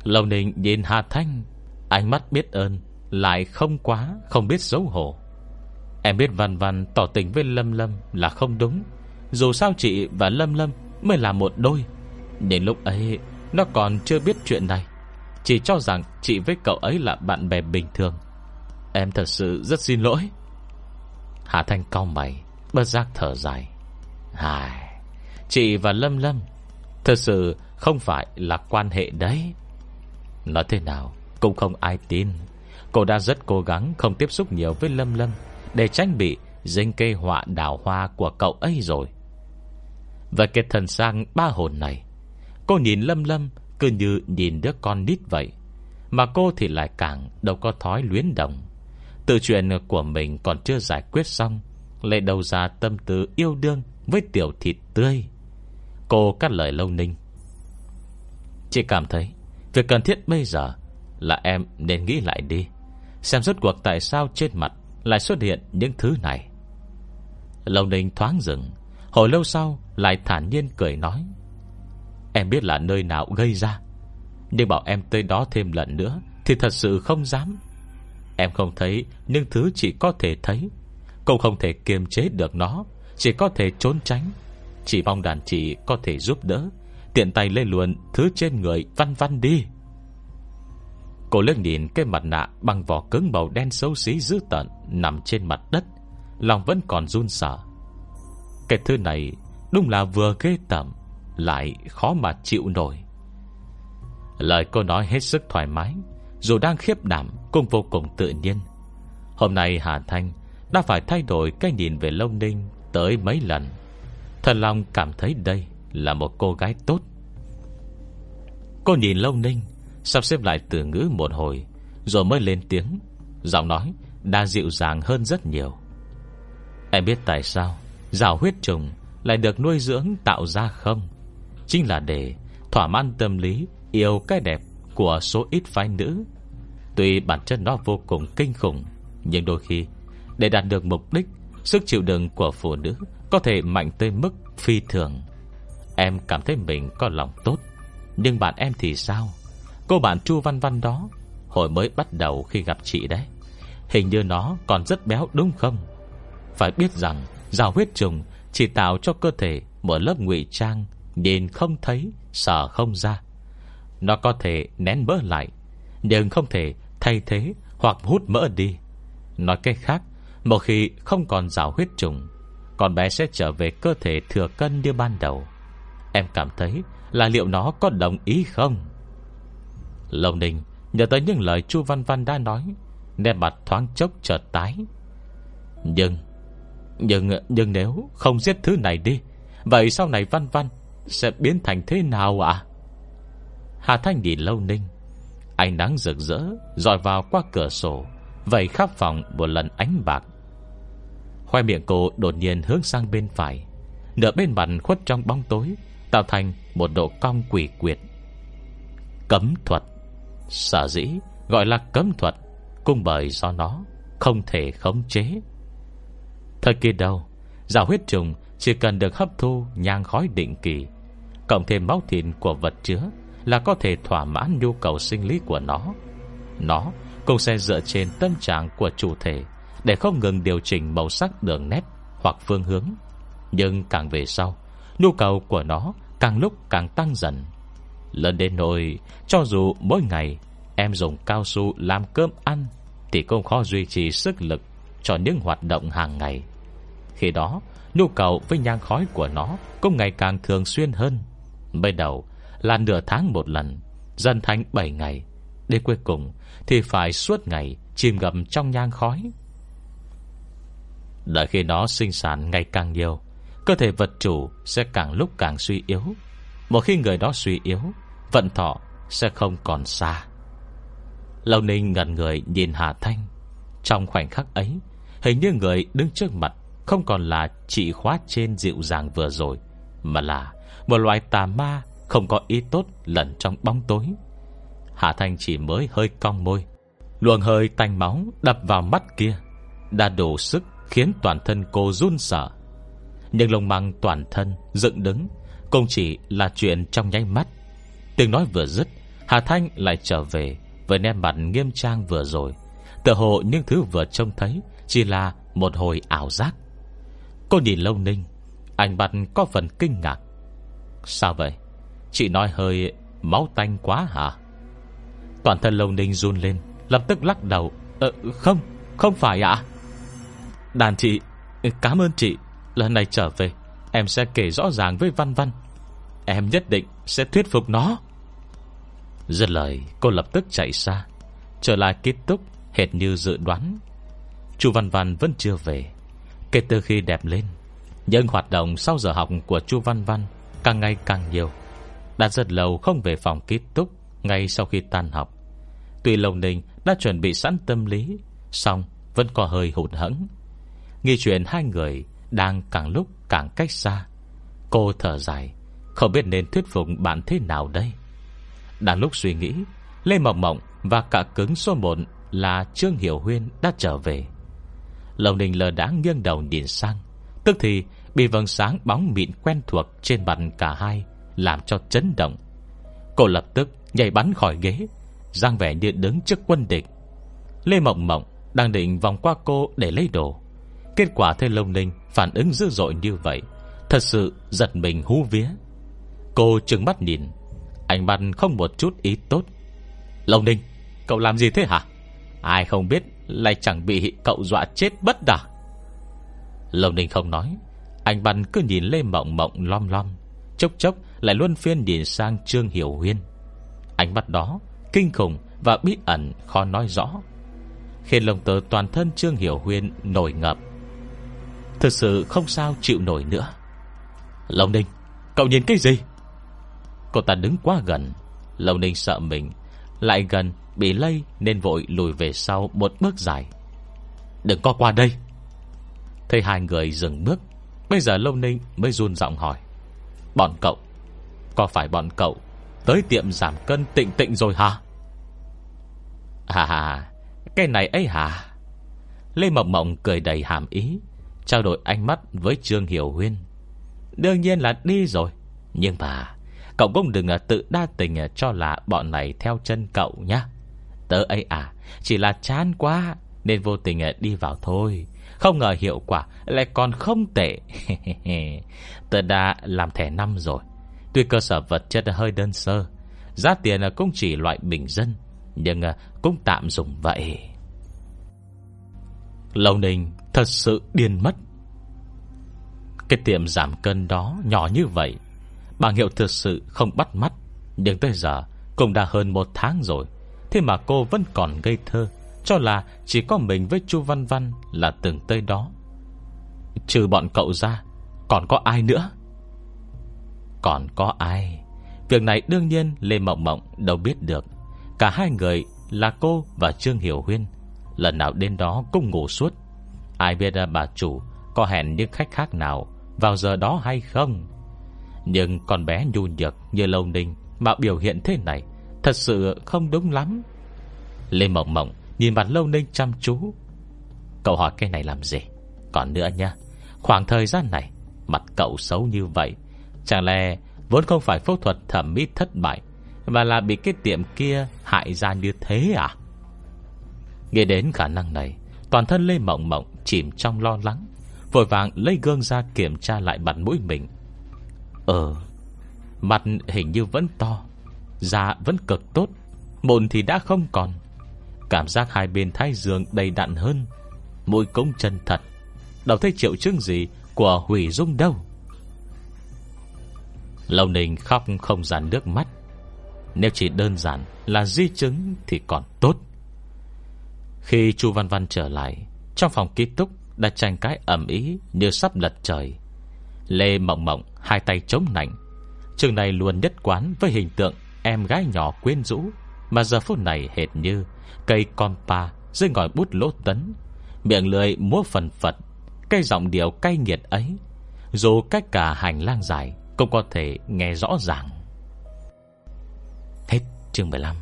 Lâu Ninh nhìn Hà Thanh, Ánh mắt biết ơn, Lại không quá, không biết xấu hổ. Em biết Văn Văn tỏ tình với Lâm Lâm là không đúng. Dù sao chị và Lâm Lâm Mới là một đôi. Đến lúc ấy, Nó còn chưa biết chuyện này. Chỉ cho rằng chị với cậu ấy là bạn bè bình thường. Em thật sự rất xin lỗi. Hà Thanh cau mày, Bất giác thở dài. Hài, Chị và Lâm Lâm Thật sự không phải là quan hệ đấy. Nói thế nào Cũng không ai tin. Cô đã rất cố gắng không tiếp xúc nhiều với Lâm Lâm Để tránh bị Dinh cây họa đào hoa của cậu ấy rồi. Và cái thần sang ba hồn này, Cô nhìn Lâm Lâm Cứ như nhìn đứa con nít vậy, Mà cô thì lại càng đâu có thói luyến đồng. Tự chuyện của mình còn chưa giải quyết xong, Lại đầu ra tâm tư yêu đương Với tiểu thịt tươi. Cô cắt lời lâu ninh. Chị cảm thấy Việc cần thiết bây giờ Là em nên nghĩ lại đi, Xem rốt cuộc tại sao trên mặt Lại xuất hiện những thứ này. Lâu ninh thoáng dừng, Hồi lâu sau lại thản nhiên cười nói, Em biết là nơi nào gây ra, Nhưng bảo em tới đó thêm lần nữa Thì thật sự không dám. Em không thấy Nhưng thứ chỉ có thể thấy, Cũng không thể kiềm chế được nó, Chỉ có thể trốn tránh. Chỉ mong đàn chị có thể giúp đỡ Tiện tay lê luôn thứ trên người văn văn đi. Cô liếc nhìn cái mặt nạ Bằng vỏ cứng màu đen xấu xí dữ tận Nằm trên mặt đất, Lòng vẫn còn run sợ. Cái thứ này đúng là vừa ghê tẩm Lại khó mà chịu nổi. Lời cô nói hết sức thoải mái, Dù đang khiếp đảm Cũng vô cùng tự nhiên. Hôm nay Hà Thanh Đã phải thay đổi cái nhìn về Long Ninh Tới mấy lần. Thần lòng cảm thấy đây là một cô gái tốt. Cô nhìn Long Ninh, Sắp xếp lại từ ngữ một hồi, Rồi mới lên tiếng, Giọng nói đã dịu dàng hơn rất nhiều. Em biết tại sao Rào huyết trùng Lại được nuôi dưỡng tạo ra không? Chính là để thỏa mãn tâm lý Yêu cái đẹp của số ít phái nữ. Tuy bản chất nó vô cùng kinh khủng, Nhưng đôi khi Để đạt được mục đích, Sức chịu đựng của phụ nữ Có thể mạnh tới mức phi thường. Em cảm thấy mình có lòng tốt. Nhưng bạn em thì sao? Cô bạn Chu Văn Văn đó Hồi mới bắt đầu khi gặp chị đấy. Hình như nó còn rất béo đúng không? Phải biết rằng Rào huyết trùng chỉ tạo cho cơ thể Một lớp ngụy trang Nhìn không thấy, sợ không ra. Nó có thể nén mỡ lại Nhưng không thể thay thế Hoặc hút mỡ đi. Nói cách khác Một khi không còn rào huyết trùng Con bé sẽ trở về cơ thể thừa cân như ban đầu. Em cảm thấy Là liệu nó có đồng ý không? Lông Ninh Nhớ tới những lời Chu Văn Văn đã nói, Nét mặt thoáng chốc chợt tái. Nhưng Nhưng nhưng nếu không giết thứ này đi, Vậy sau này Văn Văn Sẽ biến thành thế nào ạ? Hà Thanh nhìn Lâu Ninh, Ánh nắng rực rỡ dọi vào qua cửa sổ Vậy khắp phòng một lần ánh bạc. Khoe miệng cô đột nhiên hướng sang bên phải, Nửa bên mặt khuất trong bóng tối Tạo thành một độ cong quỷ quyệt. Cấm thuật. Sở dĩ gọi là cấm thuật Cung bởi do nó Không thể khống chế. Thời kỳ đầu, Giả huyết trùng chỉ cần được hấp thu nhang khói định kỳ, Cộng thêm máu thịt của vật chứa Là có thể thỏa mãn nhu cầu sinh lý của nó. Nó cũng sẽ dựa trên tâm trạng của chủ thể Để không ngừng điều chỉnh màu sắc đường nét Hoặc phương hướng. Nhưng càng về sau Nhu cầu của nó càng lúc càng tăng dần. Lần đến nỗi, Cho dù mỗi ngày Em dùng cao su làm cơm ăn Thì cũng khó duy trì sức lực Cho những hoạt động hàng ngày. Khi đó, Nhu cầu với nhang khói của nó Cũng ngày càng thường xuyên hơn. Bây đầu là nửa tháng một lần, Dần thành 7 ngày. Đến cuối cùng thì phải suốt ngày Chìm ngầm trong nhang khói. Đợi khi nó sinh sản ngày càng nhiều Cơ thể vật chủ sẽ càng lúc càng suy yếu. Một khi người đó suy yếu, Vận thọ sẽ không còn xa. Lâu Ninh ngẩn người nhìn Hà Thanh. Trong khoảnh khắc ấy, Hình như người đứng trước mặt Không còn là chị khóa trên dịu dàng vừa rồi, Mà là Một loài tà ma Không có ý tốt lẫn trong bóng tối. Hà Thanh chỉ mới hơi cong môi, Luồng hơi tanh máu đập vào mắt kia, Đã đủ sức khiến toàn thân cô run sợ. Nhưng lông măng toàn thân dựng đứng Cũng chỉ là chuyện trong nháy mắt. Tiếng nói vừa dứt, Hà Thanh lại trở về Với nét mặt nghiêm trang vừa rồi. Tựa hồ những thứ vừa trông thấy Chỉ là một hồi ảo giác. Cô nhìn lâu ninh Anh mặt có phần kinh ngạc. Sao vậy? Chị nói hơi máu tanh quá hả? Toàn thân lâu ninh run lên, Lập tức lắc đầu. Ờ không không phải ạ. Đàn chị, Cảm ơn chị. Lần này trở về, Em sẽ kể rõ ràng với Văn Văn. Em nhất định sẽ thuyết phục nó. Dứt lời, cô lập tức chạy xa. Trở lại kết thúc Hệt như dự đoán. Chu Văn Văn vẫn chưa về. Kể từ khi đẹp lên, Những hoạt động sau giờ học của Chu Văn Văn Càng ngày càng nhiều. Đã rất lâu không về phòng kết thúc Ngay sau khi tan học. Tuy Lồng Ninh đã chuẩn bị sẵn tâm lý Xong Vẫn có hơi hụt hẫng. Nghi chuyện hai người đang càng lúc càng cách xa. Cô thở dài, Không biết nên thuyết phục bạn thế nào đây. Đang lúc suy nghĩ, Lê Mộng Mộng và cả cứng số 1 Là Trương Hiểu Huyên đã trở về. Lồng đình lờ đã nghiêng đầu nhìn sang, Tức thì bị vầng sáng bóng mịn quen thuộc Trên mặt cả hai Làm cho chấn động. Cô lập tức nhảy bắn khỏi ghế Giang vẻ như đứng trước quân địch. Lê Mộng Mộng đang định vòng qua cô để lấy đồ. Kết quả thấy Lông Ninh phản ứng dữ dội như vậy, Thật sự giật mình hú vía. Cô trừng mắt nhìn, Ánh mắt không một chút ý tốt. Lông Ninh, Cậu làm gì thế hả? Ai không biết lại chẳng bị cậu dọa chết bất đả Lông Ninh không nói Anh Văn cứ nhìn Lê Mộng Mộng lom lom, Chốc chốc lại luôn phiên nhìn sang Trương Hiểu Huyên. Ánh mắt đó Kinh khủng và bí ẩn khó nói rõ. Khiến lồng tờ toàn thân Trương Hiểu Huyên nổi ngập Thực sự không sao chịu nổi nữa. Lông Ninh, Cậu nhìn cái gì? Cô ta đứng quá gần. Lông Ninh sợ mình, Lại gần, bị lây Nên vội lùi về sau một bước dài. Đừng có qua đây. Thấy hai người dừng bước, Bây giờ Lâu Ninh mới run giọng hỏi. Bọn cậu, Có phải bọn cậu Tới tiệm giảm cân tịnh tịnh rồi hả? Hà hà Cái này ấy hả? Lê Mộng Mộng cười đầy hàm ý. Trao đổi ánh mắt với Trương Hiểu Huyên. Đương nhiên là đi rồi, Nhưng mà Cậu cũng đừng à, tự đa tình à, cho là bọn này theo chân cậu nhá. Tớ ấy à Chỉ là chán quá, Nên vô tình à, đi vào thôi. Không ngờ hiệu quả lại còn không tệ. Tớ đã làm thẻ năm rồi, Tuy cơ sở vật chất hơi đơn sơ, Giá tiền cũng chỉ loại bình dân, Nhưng cũng tạm dùng vậy. Lâu Ninh thật sự điên mất. Cái tiệm giảm cân đó nhỏ như vậy Bảng hiệu thực sự không bắt mắt. Nhưng tới giờ, Cũng đã hơn một tháng rồi, Thế mà cô vẫn còn gây thơ, Cho là chỉ có mình với Chu Văn Văn Là từng tới đó. Trừ bọn cậu ra, Còn có ai nữa? Còn có ai? Việc này đương nhiên Lê Mộng Mộng đâu biết được. Cả hai người là cô và Trương Hiểu Huyên, Lần nào đến đó cũng ngủ suốt. Ai biết à, bà chủ Có hẹn những khách khác nào, Vào giờ đó hay không? Nhưng con bé nhu nhược như Lâu Ninh, Mà biểu hiện thế này, Thật sự không đúng lắm. Lê Mộng Mộng nhìn mặt Lâu Ninh chăm chú. Cậu hỏi cái này làm gì? Còn nữa nha Khoảng thời gian này, Mặt cậu xấu như vậy, Chẳng lẽ vốn không phải phẫu thuật thẩm mỹ thất bại, Mà là bị cái tiệm kia hại ra như thế à? Nghe đến khả năng này, Toàn thân Lê Mộng Mộng chìm trong lo lắng, Vội vàng lấy gương ra kiểm tra lại mặt mũi mình. Ờ Mặt hình như vẫn to, Da vẫn cực tốt, Mụn thì đã không còn. Cảm giác hai bên thái dương đầy đặn hơn, Mũi cũng chân thật. Đâu thấy triệu chứng gì Của hủy dung đâu. Lâu Ninh khóc không dàn nước mắt. Nếu chỉ đơn giản là di chứng Thì còn tốt. Khi chu Văn Văn trở lại trong phòng ký túc Đã tranh cái ẩm ý như sắp lật trời. Lê Mộng Mộng, Hai tay chống nạnh. Trường này luôn nhất quán với hình tượng Em gái nhỏ quyến rũ, Mà giờ phút này hệt như Cây compa dưới ngòi bút lỗ tấn. Miệng lười múa phần phật, Cây giọng điệu cay nghiệt ấy. Dù cách cả hành lang dài Cũng có thể nghe rõ ràng. Hết chương 15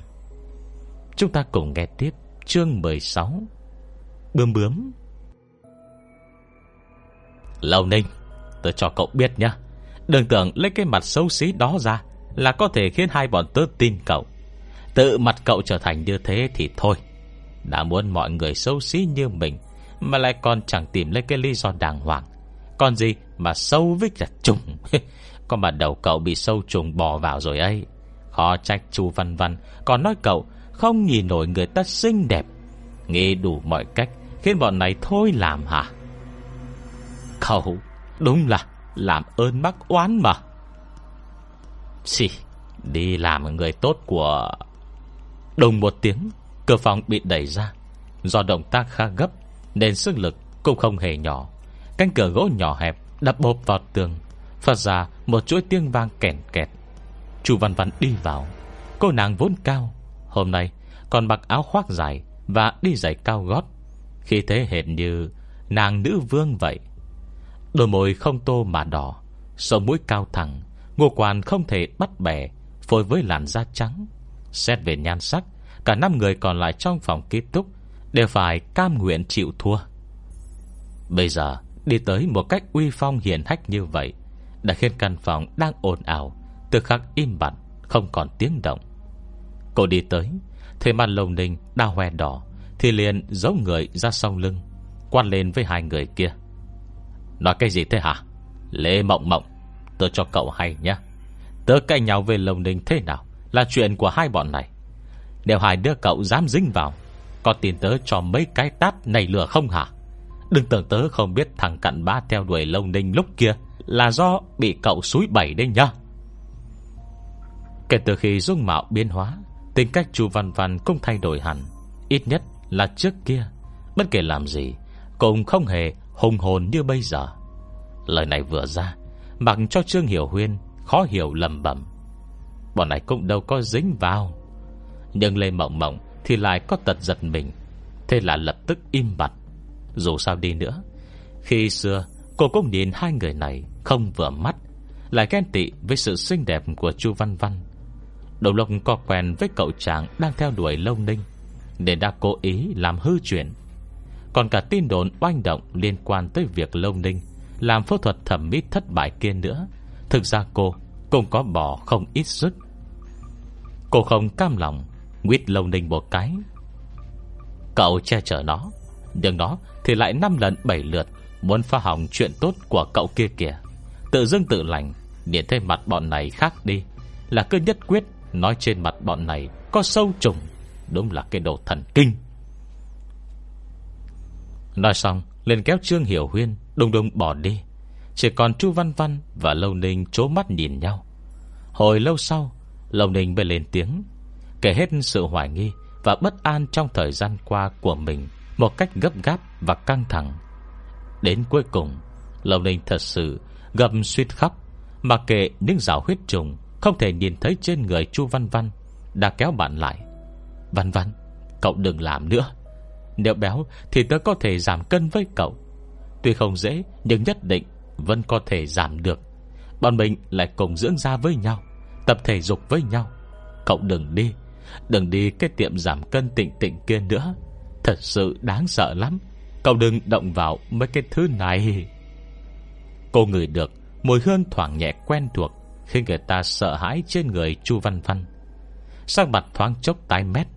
Chúng ta cùng nghe tiếp chương 16 Bướm bướm. Lâu Ninh, Tôi cho cậu biết nhá. Đừng tưởng lấy cái mặt xấu xí đó ra Là có thể khiến hai bọn tớ tin cậu. Tự mặt cậu trở thành như thế thì thôi. Đã muốn mọi người xấu xí như mình Mà lại còn chẳng tìm lấy cái lý do đàng hoàng. Còn gì mà sâu với là trùng. Con mà đầu cậu bị sâu trùng bò vào rồi ấy. Khó trách chu Văn Văn Còn nói cậu không nhìn nổi người ta xinh đẹp. Nghĩ đủ mọi cách Khiến bọn này thôi làm hả? Cậu Đúng là làm ơn mắc oán mà. Xì, Đi làm người tốt của Đồng một tiếng, Cửa phòng bị đẩy ra. Do động tác khá gấp, Nên sức lực cũng không hề nhỏ. Cánh cửa gỗ nhỏ hẹp Đập bộp vào tường, Phát ra một chuỗi tiếng vang kèn kẹt. Chu Văn Văn đi vào. Cô nàng vốn cao, Hôm nay còn mặc áo khoác dài Và đi giày cao gót. Khi thế hệt như Nàng nữ vương vậy. Đôi môi không tô mà đỏ Sống mũi cao thẳng, Ngô quan không thể bắt bẻ Phối với làn da trắng. Xét về nhan sắc, Cả năm người còn lại trong phòng ký túc Đều phải cam nguyện chịu thua. Bây giờ, Đi tới một cách uy phong hiền hách như vậy, Đã khiến căn phòng đang ồn ào Từ khắc im bặt, Không còn tiếng động. Cô đi tới, Thấy mặt lồng ninh đau hoe đỏ thì liền giấu người ra sau lưng Quan lên với hai người kia. Nói cái gì thế hả? Lê Mộng Mộng, Tớ cho cậu hay nhá. Tớ cãi nhau về lồng ninh thế nào? Là chuyện của hai bọn này. Nếu hai đứa cậu dám dính vào, Có tin tớ cho mấy cái tát này lửa không hả? Đừng tưởng tớ không biết thằng cặn bá theo đuổi lông ninh lúc kia Là do bị cậu suối bẩy đấy nhá. Kể từ khi dung mạo biến hóa, Tính cách chu Văn Văn cũng thay đổi hẳn, Ít nhất là trước kia. Bất kể làm gì Cũng không hề hùng hồn như bây giờ. Lời này vừa ra, Mặc cho Trương Hiểu Huyên Khó hiểu lầm bẩm. Bọn này cũng đâu có dính vào. Nhưng Lê Mộng Mộng Thì lại có tật giật mình, Thế là lập tức im bặt. Dù sao đi nữa, Khi xưa cô cũng nhìn hai người này Không vừa mắt, Lại ghen tị với sự xinh đẹp của Chu Văn Văn. Đầu lộc có quen với cậu chàng Đang theo đuổi lâu ninh. Nên đã cố ý làm hư chuyện. Còn cả tin đồn oanh động Liên quan tới việc lâu ninh Làm phẫu thuật thẩm mỹ thất bại kia nữa. Thực ra cô cũng có bỏ không ít sức. Cô không cam lòng, Nguyết lâu ninh một cái. Cậu che chở nó. Nhưng nó thì lại năm lần bảy lượt Muốn phá hỏng chuyện tốt của cậu kia kìa. Tự dưng tự lành Điện thấy mặt bọn này khác đi, Là cứ nhất quyết Nói trên mặt bọn này Có sâu trùng. Đúng là cái đồ thần kinh. Nói xong lên kéo Trương Hiểu Huyên Đùng đùng bỏ đi. Chỉ còn Chu Văn Văn và Lâu Ninh chố mắt nhìn nhau. Hồi lâu sau, Lâu Ninh mới lên tiếng, Kể hết sự hoài nghi Và bất an trong thời gian qua của mình Một cách gấp gáp và căng thẳng. Đến cuối cùng, Lâu Ninh thật sự gầm suýt khóc, Mà kệ những rào huyết trùng Không thể nhìn thấy trên người Chu Văn Văn Đã kéo bạn lại. Văn Văn, Cậu đừng làm nữa. Nếu béo thì tớ có thể giảm cân với cậu. Tuy không dễ, Nhưng nhất định vẫn có thể giảm được. Bọn mình lại cùng dưỡng ra với nhau, Tập thể dục với nhau. Cậu đừng đi Đừng đi cái tiệm giảm cân tịnh tịnh kia nữa. Thật sự đáng sợ lắm. Cậu đừng động vào mấy cái thứ này. Cô ngửi được Mùi hương thoảng nhẹ quen thuộc, Khiến người ta sợ hãi trên người Chu Văn Văn. Sắc mặt thoáng chốc tái mét.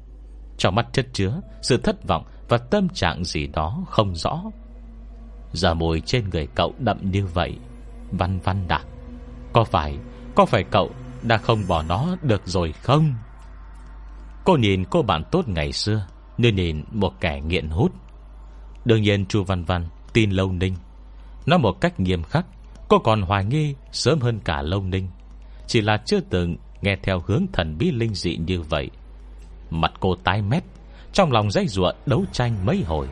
Trong mắt chất chứa Sự thất vọng và tâm trạng gì đó không rõ. Giờ mùi trên người cậu đậm như vậy, Văn Văn đã Có phải Có phải cậu đã không bỏ nó được rồi không? Cô nhìn cô bạn tốt ngày xưa, Như nhìn một kẻ nghiện hút. Đương nhiên Chu Văn Văn tin Lâu Ninh. Nói một cách nghiêm khắc, Cô còn hoài nghi sớm hơn cả Lâu Ninh. Chỉ là chưa từng nghe theo hướng thần bí linh dị như vậy. Mặt cô tái mét, Trong lòng dây ruộng đấu tranh mấy hồi.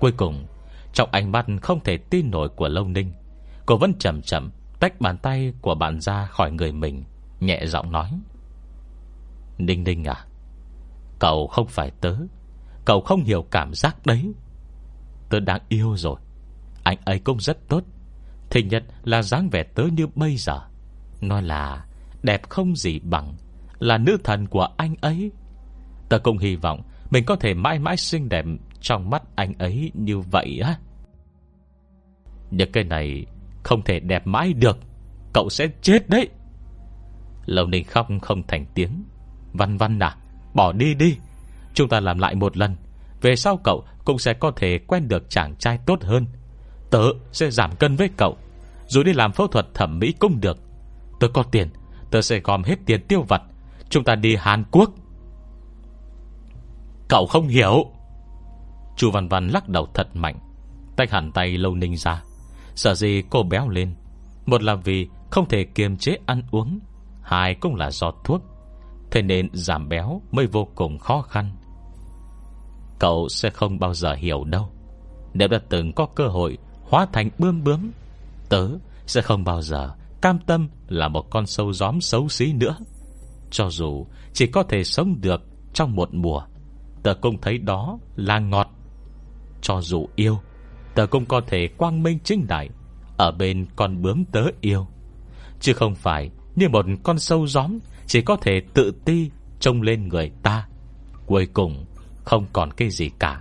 Cuối cùng, Trong ánh mắt không thể tin nổi của Lâu Ninh, Cô vẫn chậm chậm Tách bàn tay của bạn ra khỏi người mình, Nhẹ giọng nói. Ninh Ninh à Cậu không phải tớ, Cậu không hiểu cảm giác đấy. Tớ đang yêu rồi, Anh ấy cũng rất tốt. Thì nhất là dáng vẻ tớ như bây giờ, Nói là Đẹp không gì bằng, Là nữ thần của anh ấy. Tớ cũng hy vọng Mình có thể mãi mãi xinh đẹp Trong mắt anh ấy như vậy á. Những cái này Không thể đẹp mãi được, Cậu sẽ chết đấy. Lâu Ninh khóc không thành tiếng. Văn văn à Bỏ đi đi, Chúng ta làm lại một lần, Về sau cậu cũng sẽ có thể quen được chàng trai tốt hơn. Tớ sẽ giảm cân với cậu, Dù đi làm phẫu thuật thẩm mỹ cũng được. Tớ có tiền, Tớ sẽ gom hết tiền tiêu vặt, Chúng ta đi Hàn Quốc. Cậu không hiểu. Chu Văn Văn lắc đầu thật mạnh, Tách hẳn tay lâu ninh ra. Sợ gì cô béo lên. Một là vì không thể kiềm chế ăn uống, Hai cũng là do thuốc. Thế nên giảm béo mới vô cùng khó khăn. Cậu sẽ không bao giờ hiểu đâu. Nếu đã từng có cơ hội Hóa thành bươm bướm, Tớ sẽ không bao giờ Cam tâm là một con sâu gióm xấu xí nữa. Cho dù Chỉ có thể sống được trong một mùa Tớ cũng thấy đó là ngọt. Cho dù yêu Tớ cũng có thể quang minh chính đại, Ở bên con bướm tớ yêu. Chứ không phải Như một con sâu gióm, Chỉ có thể tự ti Trông lên người ta. Cuối cùng, không còn cái gì cả.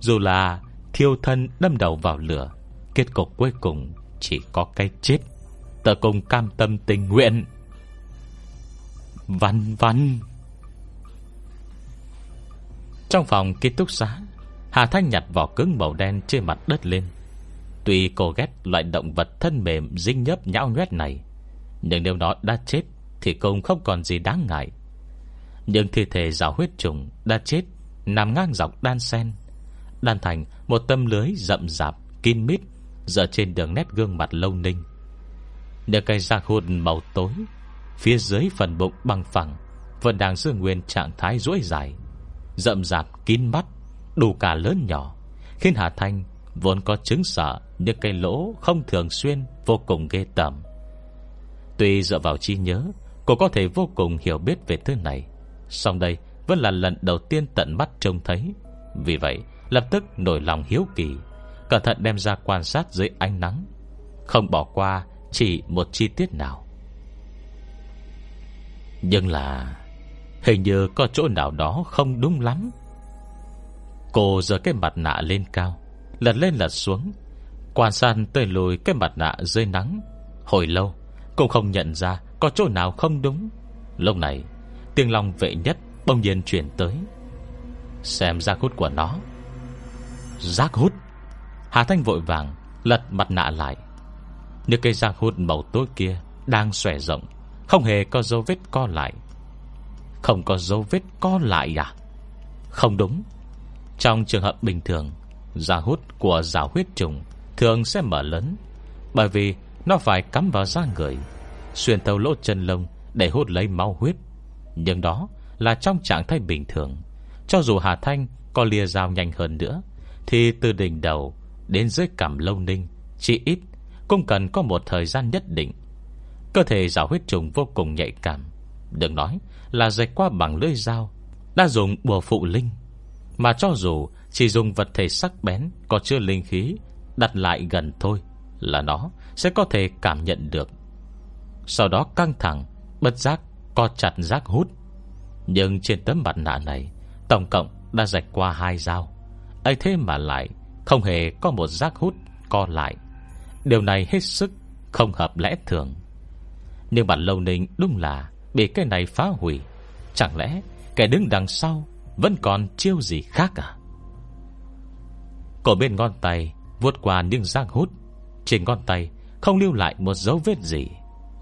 Dù là thiêu thân đâm đầu vào lửa, Kết cục cuối cùng Chỉ có cái chết. Tớ cùng cam tâm tình nguyện. Văn văn. Trong phòng ký túc xá, Hà Thanh nhặt vỏ cứng màu đen trên mặt đất lên. Tuy cô ghét loại động vật thân mềm Dinh nhấp nhão nhoét này, Nhưng nếu nó đã chết Thì cũng không còn gì đáng ngại. Nhưng thi thể rào huyết trùng Đã chết Nằm ngang dọc đan sen, Đan thành một tâm lưới rậm rạp, Kín mít, Dựa trên đường nét gương mặt lâu ninh. Được cây da hôn màu tối, Phía dưới phần bụng bằng phẳng, Vẫn đang giữ nguyên trạng thái duỗi dài. Rậm rạp kín mắt, Đủ cả lớn nhỏ, Khiến Hà Thanh vốn có chứng sợ Những cái lỗ không thường xuyên Vô cùng ghê tởm. Tuy dựa vào trí nhớ, Cô có thể vô cùng hiểu biết về thứ này Xong đây vẫn là lần đầu tiên tận mắt trông thấy. Vì vậy, lập tức nổi lòng hiếu kỳ, Cẩn thận đem ra quan sát dưới ánh nắng, Không bỏ qua Chỉ một chi tiết nào. Nhưng là Hình như có chỗ nào đó không đúng lắm. Cô giơ cái mặt nạ lên cao, Lật lên lật xuống, Quan sát tới lùi cái mặt nạ dưới nắng. Hồi lâu Cũng không nhận ra có chỗ nào không đúng. Lúc này, Tiếng lòng vệ nhất bỗng nhiên chuyển tới. Xem giác hút của nó. Giác hút. Hà Thanh vội vàng lật mặt nạ lại. Những cây giác hút màu tối kia Đang xòe rộng, Không hề có dấu vết co lại. Không có dấu vết co lại à? Không đúng. Trong trường hợp bình thường, da hút của giả huyết trùng Thường sẽ mở lớn, Bởi vì nó phải cắm vào da người, Xuyên thấu lỗ chân lông Để hút lấy máu huyết. Nhưng đó là trong trạng thái bình thường. Cho dù Hà Thanh có lìa dao nhanh hơn nữa, Thì từ đỉnh đầu Đến dưới cảm lâu ninh, Chỉ ít cũng cần có một thời gian nhất định. Cơ thể giả huyết trùng vô cùng nhạy cảm. Đừng nói là dạch qua bằng lưỡi dao, Đã dùng bùa phụ linh. Mà cho dù chỉ dùng vật thể sắc bén, Có chưa linh khí, Đặt lại gần thôi, Là nó sẽ có thể cảm nhận được. Sau đó căng thẳng, Bất giác, co chặt giác hút. Nhưng trên tấm mặt nạ này, Tổng cộng đã rạch qua hai dao. Ấy thế mà lại, Không hề có một giác hút co lại. Điều này hết sức Không hợp lẽ thường. Nhưng bản lâu ninh đúng là Bị cái này phá hủy, Chẳng lẽ kẻ đứng đằng sau Vẫn còn chiêu gì khác à? Cổ bên ngón tay vuốt qua những giang hút, Trên ngón tay không lưu lại một dấu vết gì.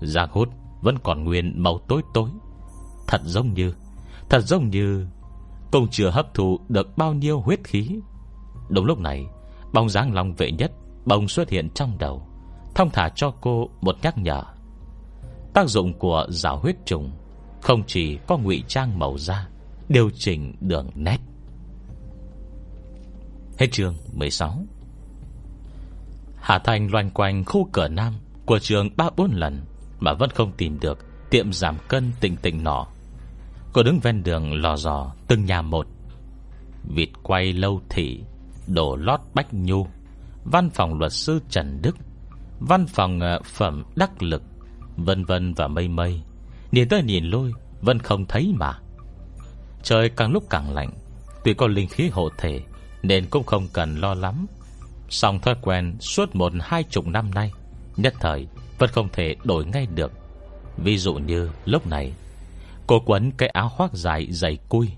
Giang hút vẫn còn nguyên màu tối tối. Thật giống như, Thật giống như công chưa hấp thụ được bao nhiêu huyết khí. Đúng lúc này, Bóng dáng lòng vệ nhất Bông xuất hiện trong đầu Thông thả cho cô một nhắc nhở. Tác dụng của rào huyết trùng Không chỉ có ngụy trang màu da, Điều chỉnh đường nét. Hết chương 16 Hà Thành loanh quanh khu cửa nam Của trường 3-4 lần Mà vẫn không tìm được Tiệm giảm cân tịnh tịnh nọ. Cô đứng ven đường lò dò Từng nhà một. Vịt quay lâu thị, Đổ lót bách nhu. Văn phòng luật sư Trần Đức, Văn phòng ờ, phẩm đắc lực. Vân vân và mây mây. Nhìn tới nhìn lui, Vẫn không thấy mà. Trời càng lúc càng lạnh, Tuy có linh khí hộ thể, Nên cũng không cần lo lắm. Xong thói quen suốt một hai chục năm nay, Nhất thời Vẫn không thể đổi ngay được. Ví dụ như lúc này, Cô quấn cái áo khoác dài dày cui,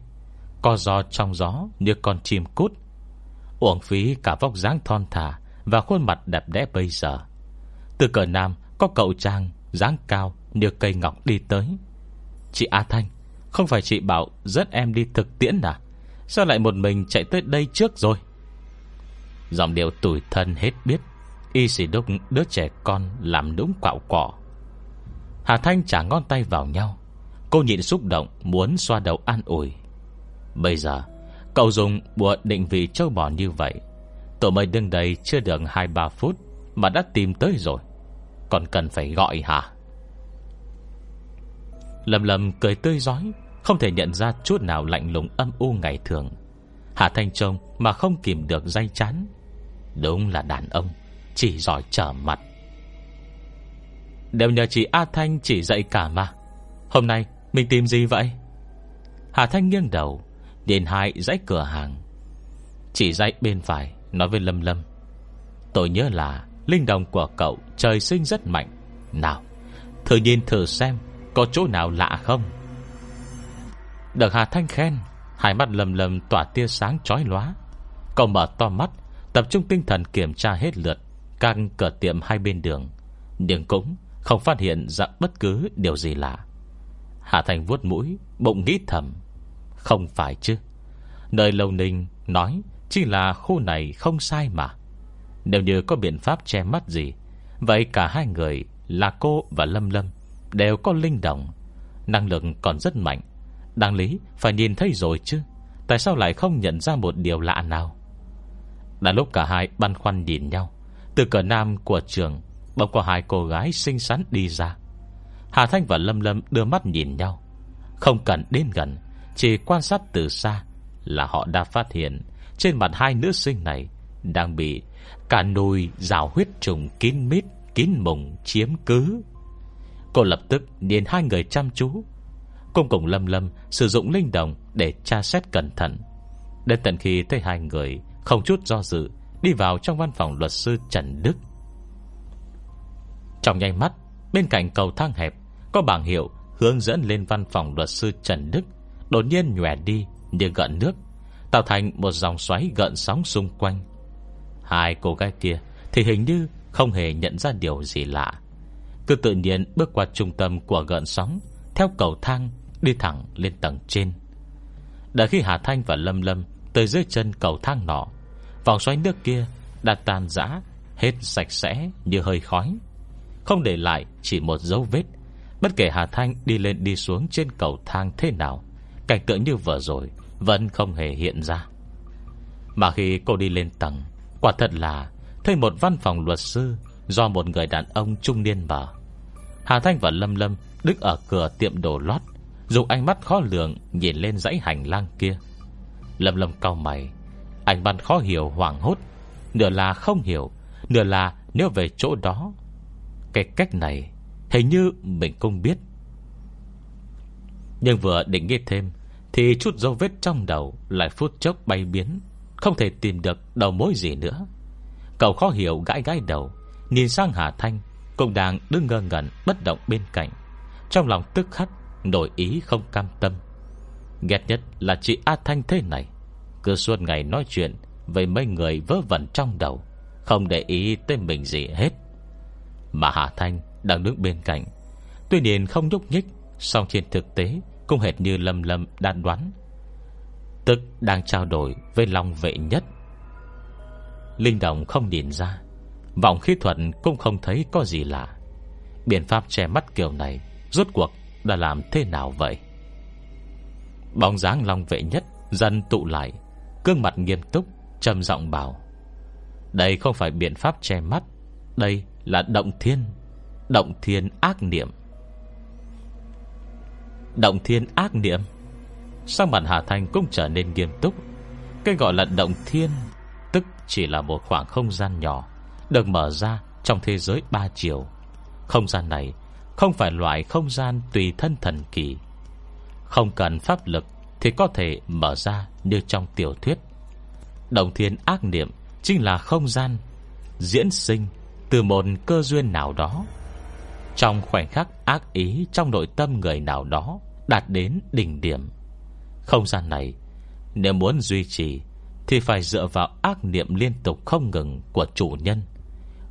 Co giò trong gió như con chim cút, Uổng phí cả vóc dáng thon thả Và khuôn mặt đẹp đẽ bây giờ. Từ cờ nam có cậu trang dáng cao như cây ngọc đi tới. Chị A Thanh, Không phải chị bảo dẫn em đi thực tiễn à? Sao lại một mình chạy tới đây trước rồi? Giọng điệu tủi thân hết biết, Y sĩ đúc đứa trẻ con Làm đúng quạo cỏ. Hà Thanh trả ngón tay vào nhau. Cô nhịn xúc động, Muốn xoa đầu an ủi. Bây giờ, Cậu dùng bùa định vị châu bò như vậy. Tổ mây đứng đây chưa được 2-3 phút Mà đã tìm tới rồi. Còn cần phải gọi hả? Lầm lầm cười tươi giói Không thể nhận ra chút nào lạnh lùng âm u ngày thường. Hà Thanh Trông mà không kìm được dây chán. Đúng là đàn ông, Chỉ giỏi trở mặt. Đều nhờ chị A Thanh chỉ dạy cả mà. Hôm nay, mình tìm gì vậy? Hà Thanh nghiêng đầu Điền hai dãy cửa hàng. Chỉ dãy bên phải, Nói với Lâm Lâm. Tôi nhớ là Linh đồng của cậu trời sinh rất mạnh. Nào, Thử nhìn thử xem Có chỗ nào lạ không? Được Hà Thanh khen, Hai mắt lầm lầm tỏa tia sáng chói lóa. Cậu mở to mắt, Tập trung tinh thần kiểm tra hết lượt Các cửa tiệm hai bên đường. Nhưng cũng không phát hiện ra bất cứ điều gì lạ. Hà Thành vuốt mũi, Bụng nghĩ thầm. Không phải chứ. Nơi Lâu Ninh nói Chỉ là khu này không sai mà. Nếu như có biện pháp che mắt gì Vậy cả hai người Là cô và Lâm Lâm Đều có linh động, Năng lực còn rất mạnh. Đáng lý phải nhìn thấy rồi chứ. Tại sao lại không nhận ra một điều lạ nào? Đã lúc cả hai băn khoăn nhìn nhau Từ cửa nam của trường Bỗng có hai cô gái xinh xắn đi ra. Hà Thanh và Lâm Lâm đưa mắt nhìn nhau. Không cần đến gần Chỉ quan sát từ xa Là họ đã phát hiện Trên mặt hai nữ sinh này Đang bị cả nồi rào huyết trùng kín mít, Kín mùng, chiếm cứ. Cô lập tức nhìn hai người chăm chú. Cùng cùng Lâm Lâm sử dụng linh đồng Để tra xét cẩn thận. Đến tận khi thấy hai người Không chút do dự Đi vào trong văn phòng luật sư Trần Đức. Trong nháy mắt, Bên cạnh cầu thang hẹp, Có bảng hiệu hướng dẫn lên văn phòng luật sư Trần Đức, Đột nhiên nhòe đi như gợn nước, Tạo thành một dòng xoáy gợn sóng xung quanh. Hai cô gái kia Thì hình như không hề nhận ra điều gì lạ. Cứ tự nhiên bước qua trung tâm của gợn sóng, Theo cầu thang Đi thẳng lên tầng trên. Đã khi Hà Thanh và Lâm Lâm Tới dưới chân cầu thang nọ, Vòng xoáy nước kia đã tan rã, Hết sạch sẽ như hơi khói. Không để lại chỉ một dấu vết, Bất kể Hà Thanh đi lên đi xuống Trên cầu thang thế nào, Cảnh tượng như vừa rồi Vẫn không hề hiện ra. Mà khi cô đi lên tầng Quả thật là Thấy một văn phòng luật sư Do một người đàn ông trung niên mở. Hà Thanh và Lâm Lâm Đứng ở cửa tiệm đồ lót, Dùng ánh mắt khó lường Nhìn lên dãy hành lang kia. Lâm lâm cau mày, Ánh mắt khó hiểu hoảng hốt, Nửa là không hiểu, Nửa là nếu về chỗ đó. Cái cách này Hình như mình không biết. Nhưng vừa định nghe thêm Thì chút dấu vết trong đầu Lại phút chốc bay biến. Không thể tìm được đầu mối gì nữa. Cậu khó hiểu gãi gãi đầu, Nhìn sang Hà Thanh, Cũng đang đứng ngơ ngẩn, bất động bên cạnh. Trong lòng tức khắc Nổi ý không cam tâm. Ghét nhất là chị A Thanh thế này. Cứ suốt ngày nói chuyện Với mấy người vớ vẩn trong đầu, Không để ý tới mình gì hết. Mà Hà Thanh đang đứng bên cạnh. Tuy nhiên không nhúc nhích, song trên thực tế Cũng hệt như lâm lâm đan đoán. Tức đang trao đổi Với Long vệ nhất. Linh Đồng không nhìn ra, Vọng khí thuật cũng không thấy có gì lạ. Biện pháp che mắt kiểu này Rốt cuộc đã làm thế nào vậy? Bóng dáng Long vệ nhất Dần tụ lại Cương mặt nghiêm túc, trầm giọng bảo, Đây không phải biện pháp che mắt, Đây là động thiên Động thiên ác niệm. Động thiên ác niệm? Sang mặt Hà Thanh cũng trở nên nghiêm túc? Cái gọi là động thiên, Tức chỉ là một khoảng không gian nhỏ, Được mở ra trong thế giới ba chiều. Không gian này Không phải loại không gian tùy thân thần kỳ. Không cần pháp lực Thì có thể mở ra như trong tiểu thuyết. Động thiên ác niệm Chính là không gian Diễn sinh từ một cơ duyên nào đó. Trong khoảnh khắc ác ý Trong nội tâm người nào đó Đạt đến đỉnh điểm không gian này, Nếu muốn duy trì, Thì phải dựa vào ác niệm liên tục không ngừng Của chủ nhân.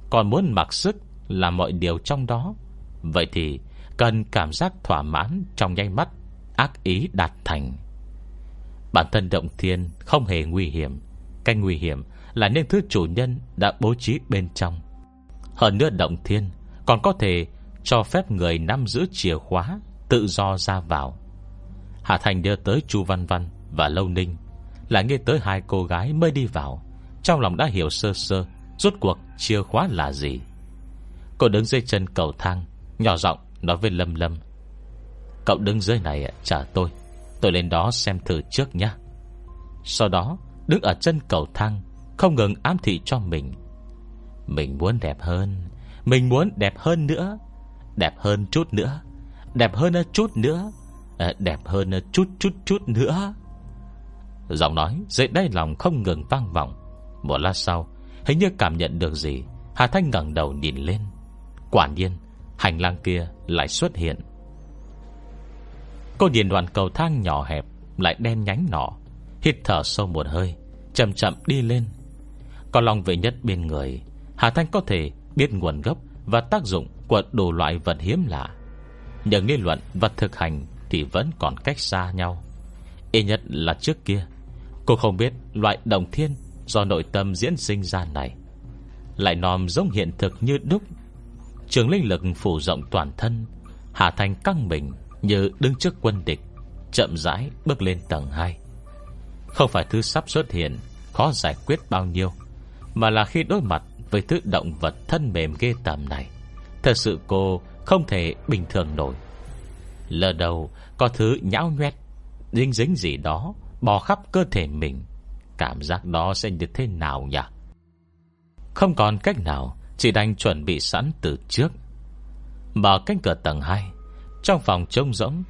Còn muốn mặc sức Làm mọi điều trong đó. Vậy thì cần cảm giác thỏa mãn Trong nháy mắt, Ác ý đạt thành. Bản thân động thiên không hề nguy hiểm. Cái nguy hiểm là những thứ chủ nhân Đã bố trí bên trong. Hơn nữa động thiên Còn có thể cho phép người nắm giữ chìa khóa Tự do ra vào. Hạ Thành đưa tới Chu Văn Văn Và Lâu Ninh Là nghe tới hai cô gái mới đi vào. Trong lòng đã hiểu sơ sơ, Rốt cuộc chìa khóa là gì. Cô đứng dưới chân cầu thang, Nhỏ giọng nói với Lâm Lâm. Cậu đứng dưới này trả tôi. Tôi lên đó xem thử trước nhé Sau đó, Đứng ở chân cầu thang, Không ngừng ám thị cho mình. Mình muốn đẹp hơn, Mình muốn đẹp hơn nữa, Đẹp hơn chút nữa, Đẹp hơn chút nữa. Ờ, đẹp hơn ờ, chút chút chút nữa. Giọng nói dậy đáy lòng không ngừng vang vọng. Một lát sau, Hình như cảm nhận được gì, Hà Thanh ngẩng đầu nhìn lên. Quả nhiên, Hành lang kia lại xuất hiện. Cô nhìn đoàn cầu thang nhỏ hẹp, Lại đen nhánh nọ, Hít thở sâu một hơi, Chậm chậm đi lên. Có lòng vệ nhất bên người, Hà Thanh có thể biết nguồn gốc Và tác dụng của đồ loại vật hiếm lạ. Nhờ lý luận và thực hành thì vẫn còn cách xa nhau. Ý nhất là trước kia, Cô không biết loại đồng thiên Do nội tâm diễn sinh ra này. Lại nòm giống hiện thực như đúc. Trường linh lực phủ rộng toàn thân, Hà Thanh căng mình Như đứng trước quân địch, Chậm rãi bước lên tầng 2 Không phải thứ sắp xuất hiện Khó giải quyết bao nhiêu, Mà là khi đối mặt với thứ động vật thân mềm ghê tầm này, Thật sự cô không thể bình thường nổi. Lờ đầu có thứ nhão nhoét, Dính dính gì đó, Bò khắp cơ thể mình. Cảm giác đó sẽ như thế nào nhỉ? Không còn cách nào Chỉ đành chuẩn bị sẵn từ trước. Mở cánh cửa tầng 2 Trong phòng trông rỗng,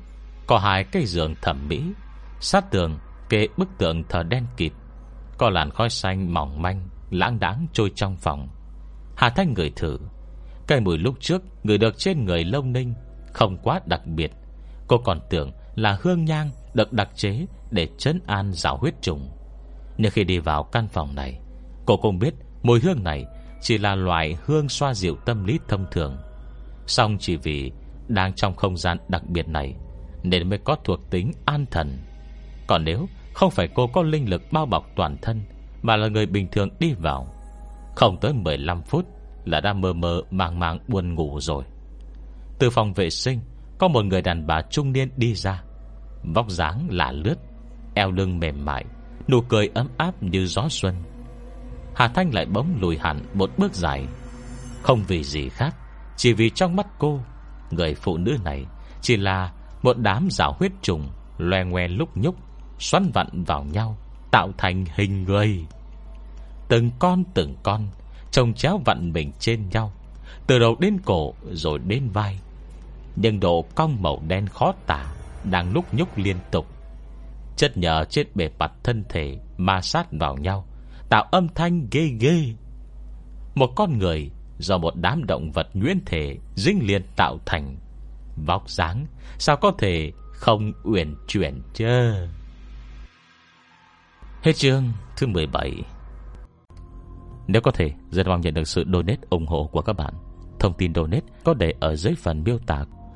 Có hai cây giường thẩm mỹ. Sát tường, kê bức tượng thờ đen kịt. Có làn khói xanh mỏng manh, Lãng đáng trôi trong phòng. Hà Thanh người thử. Cây mùi lúc trước người được trên người lông ninh Không quá đặc biệt. Cô còn tưởng là hương nhang Được đặc chế để chấn an rào huyết trùng. Nhưng khi đi vào căn phòng này, Cô cũng biết mùi hương này Chỉ là loại hương xoa dịu tâm lý thông thường. Xong chỉ vì Đang trong không gian đặc biệt này Nên mới có thuộc tính an thần. Còn nếu không phải cô có linh lực bao bọc toàn thân Mà là người bình thường đi vào, Không tới 15 phút Là đã mơ mơ màng màng buồn ngủ rồi. Từ phòng vệ sinh có một người đàn bà trung niên đi ra, Vóc dáng lạ lướt, Eo lưng mềm mại, Nụ cười ấm áp như gió xuân. Hà Thanh lại bỗng lùi hẳn một bước dài. Không vì gì khác, Chỉ vì trong mắt cô, Người phụ nữ này Chỉ là một đám rào huyết trùng Loe ngoe lúc nhúc, Xoắn vặn vào nhau, Tạo thành hình người. Từng con từng con Trông chéo vặn mình trên nhau, Từ đầu đến cổ rồi đến vai nhưng độ cong màu đen khó tả Đang lúc nhúc liên tục. Chất nhờ trên bề mặt thân thể Ma sát vào nhau, Tạo âm thanh ghê ghê. Một con người Do một đám động vật nhuyễn thể Dính liền tạo thành, Vóc dáng Sao có thể không uyển chuyển chứ? Hết chương thứ 17 Nếu có thể Rất mong nhận được sự donate ủng hộ của các bạn. Thông tin donate có để ở dưới phần miêu tả.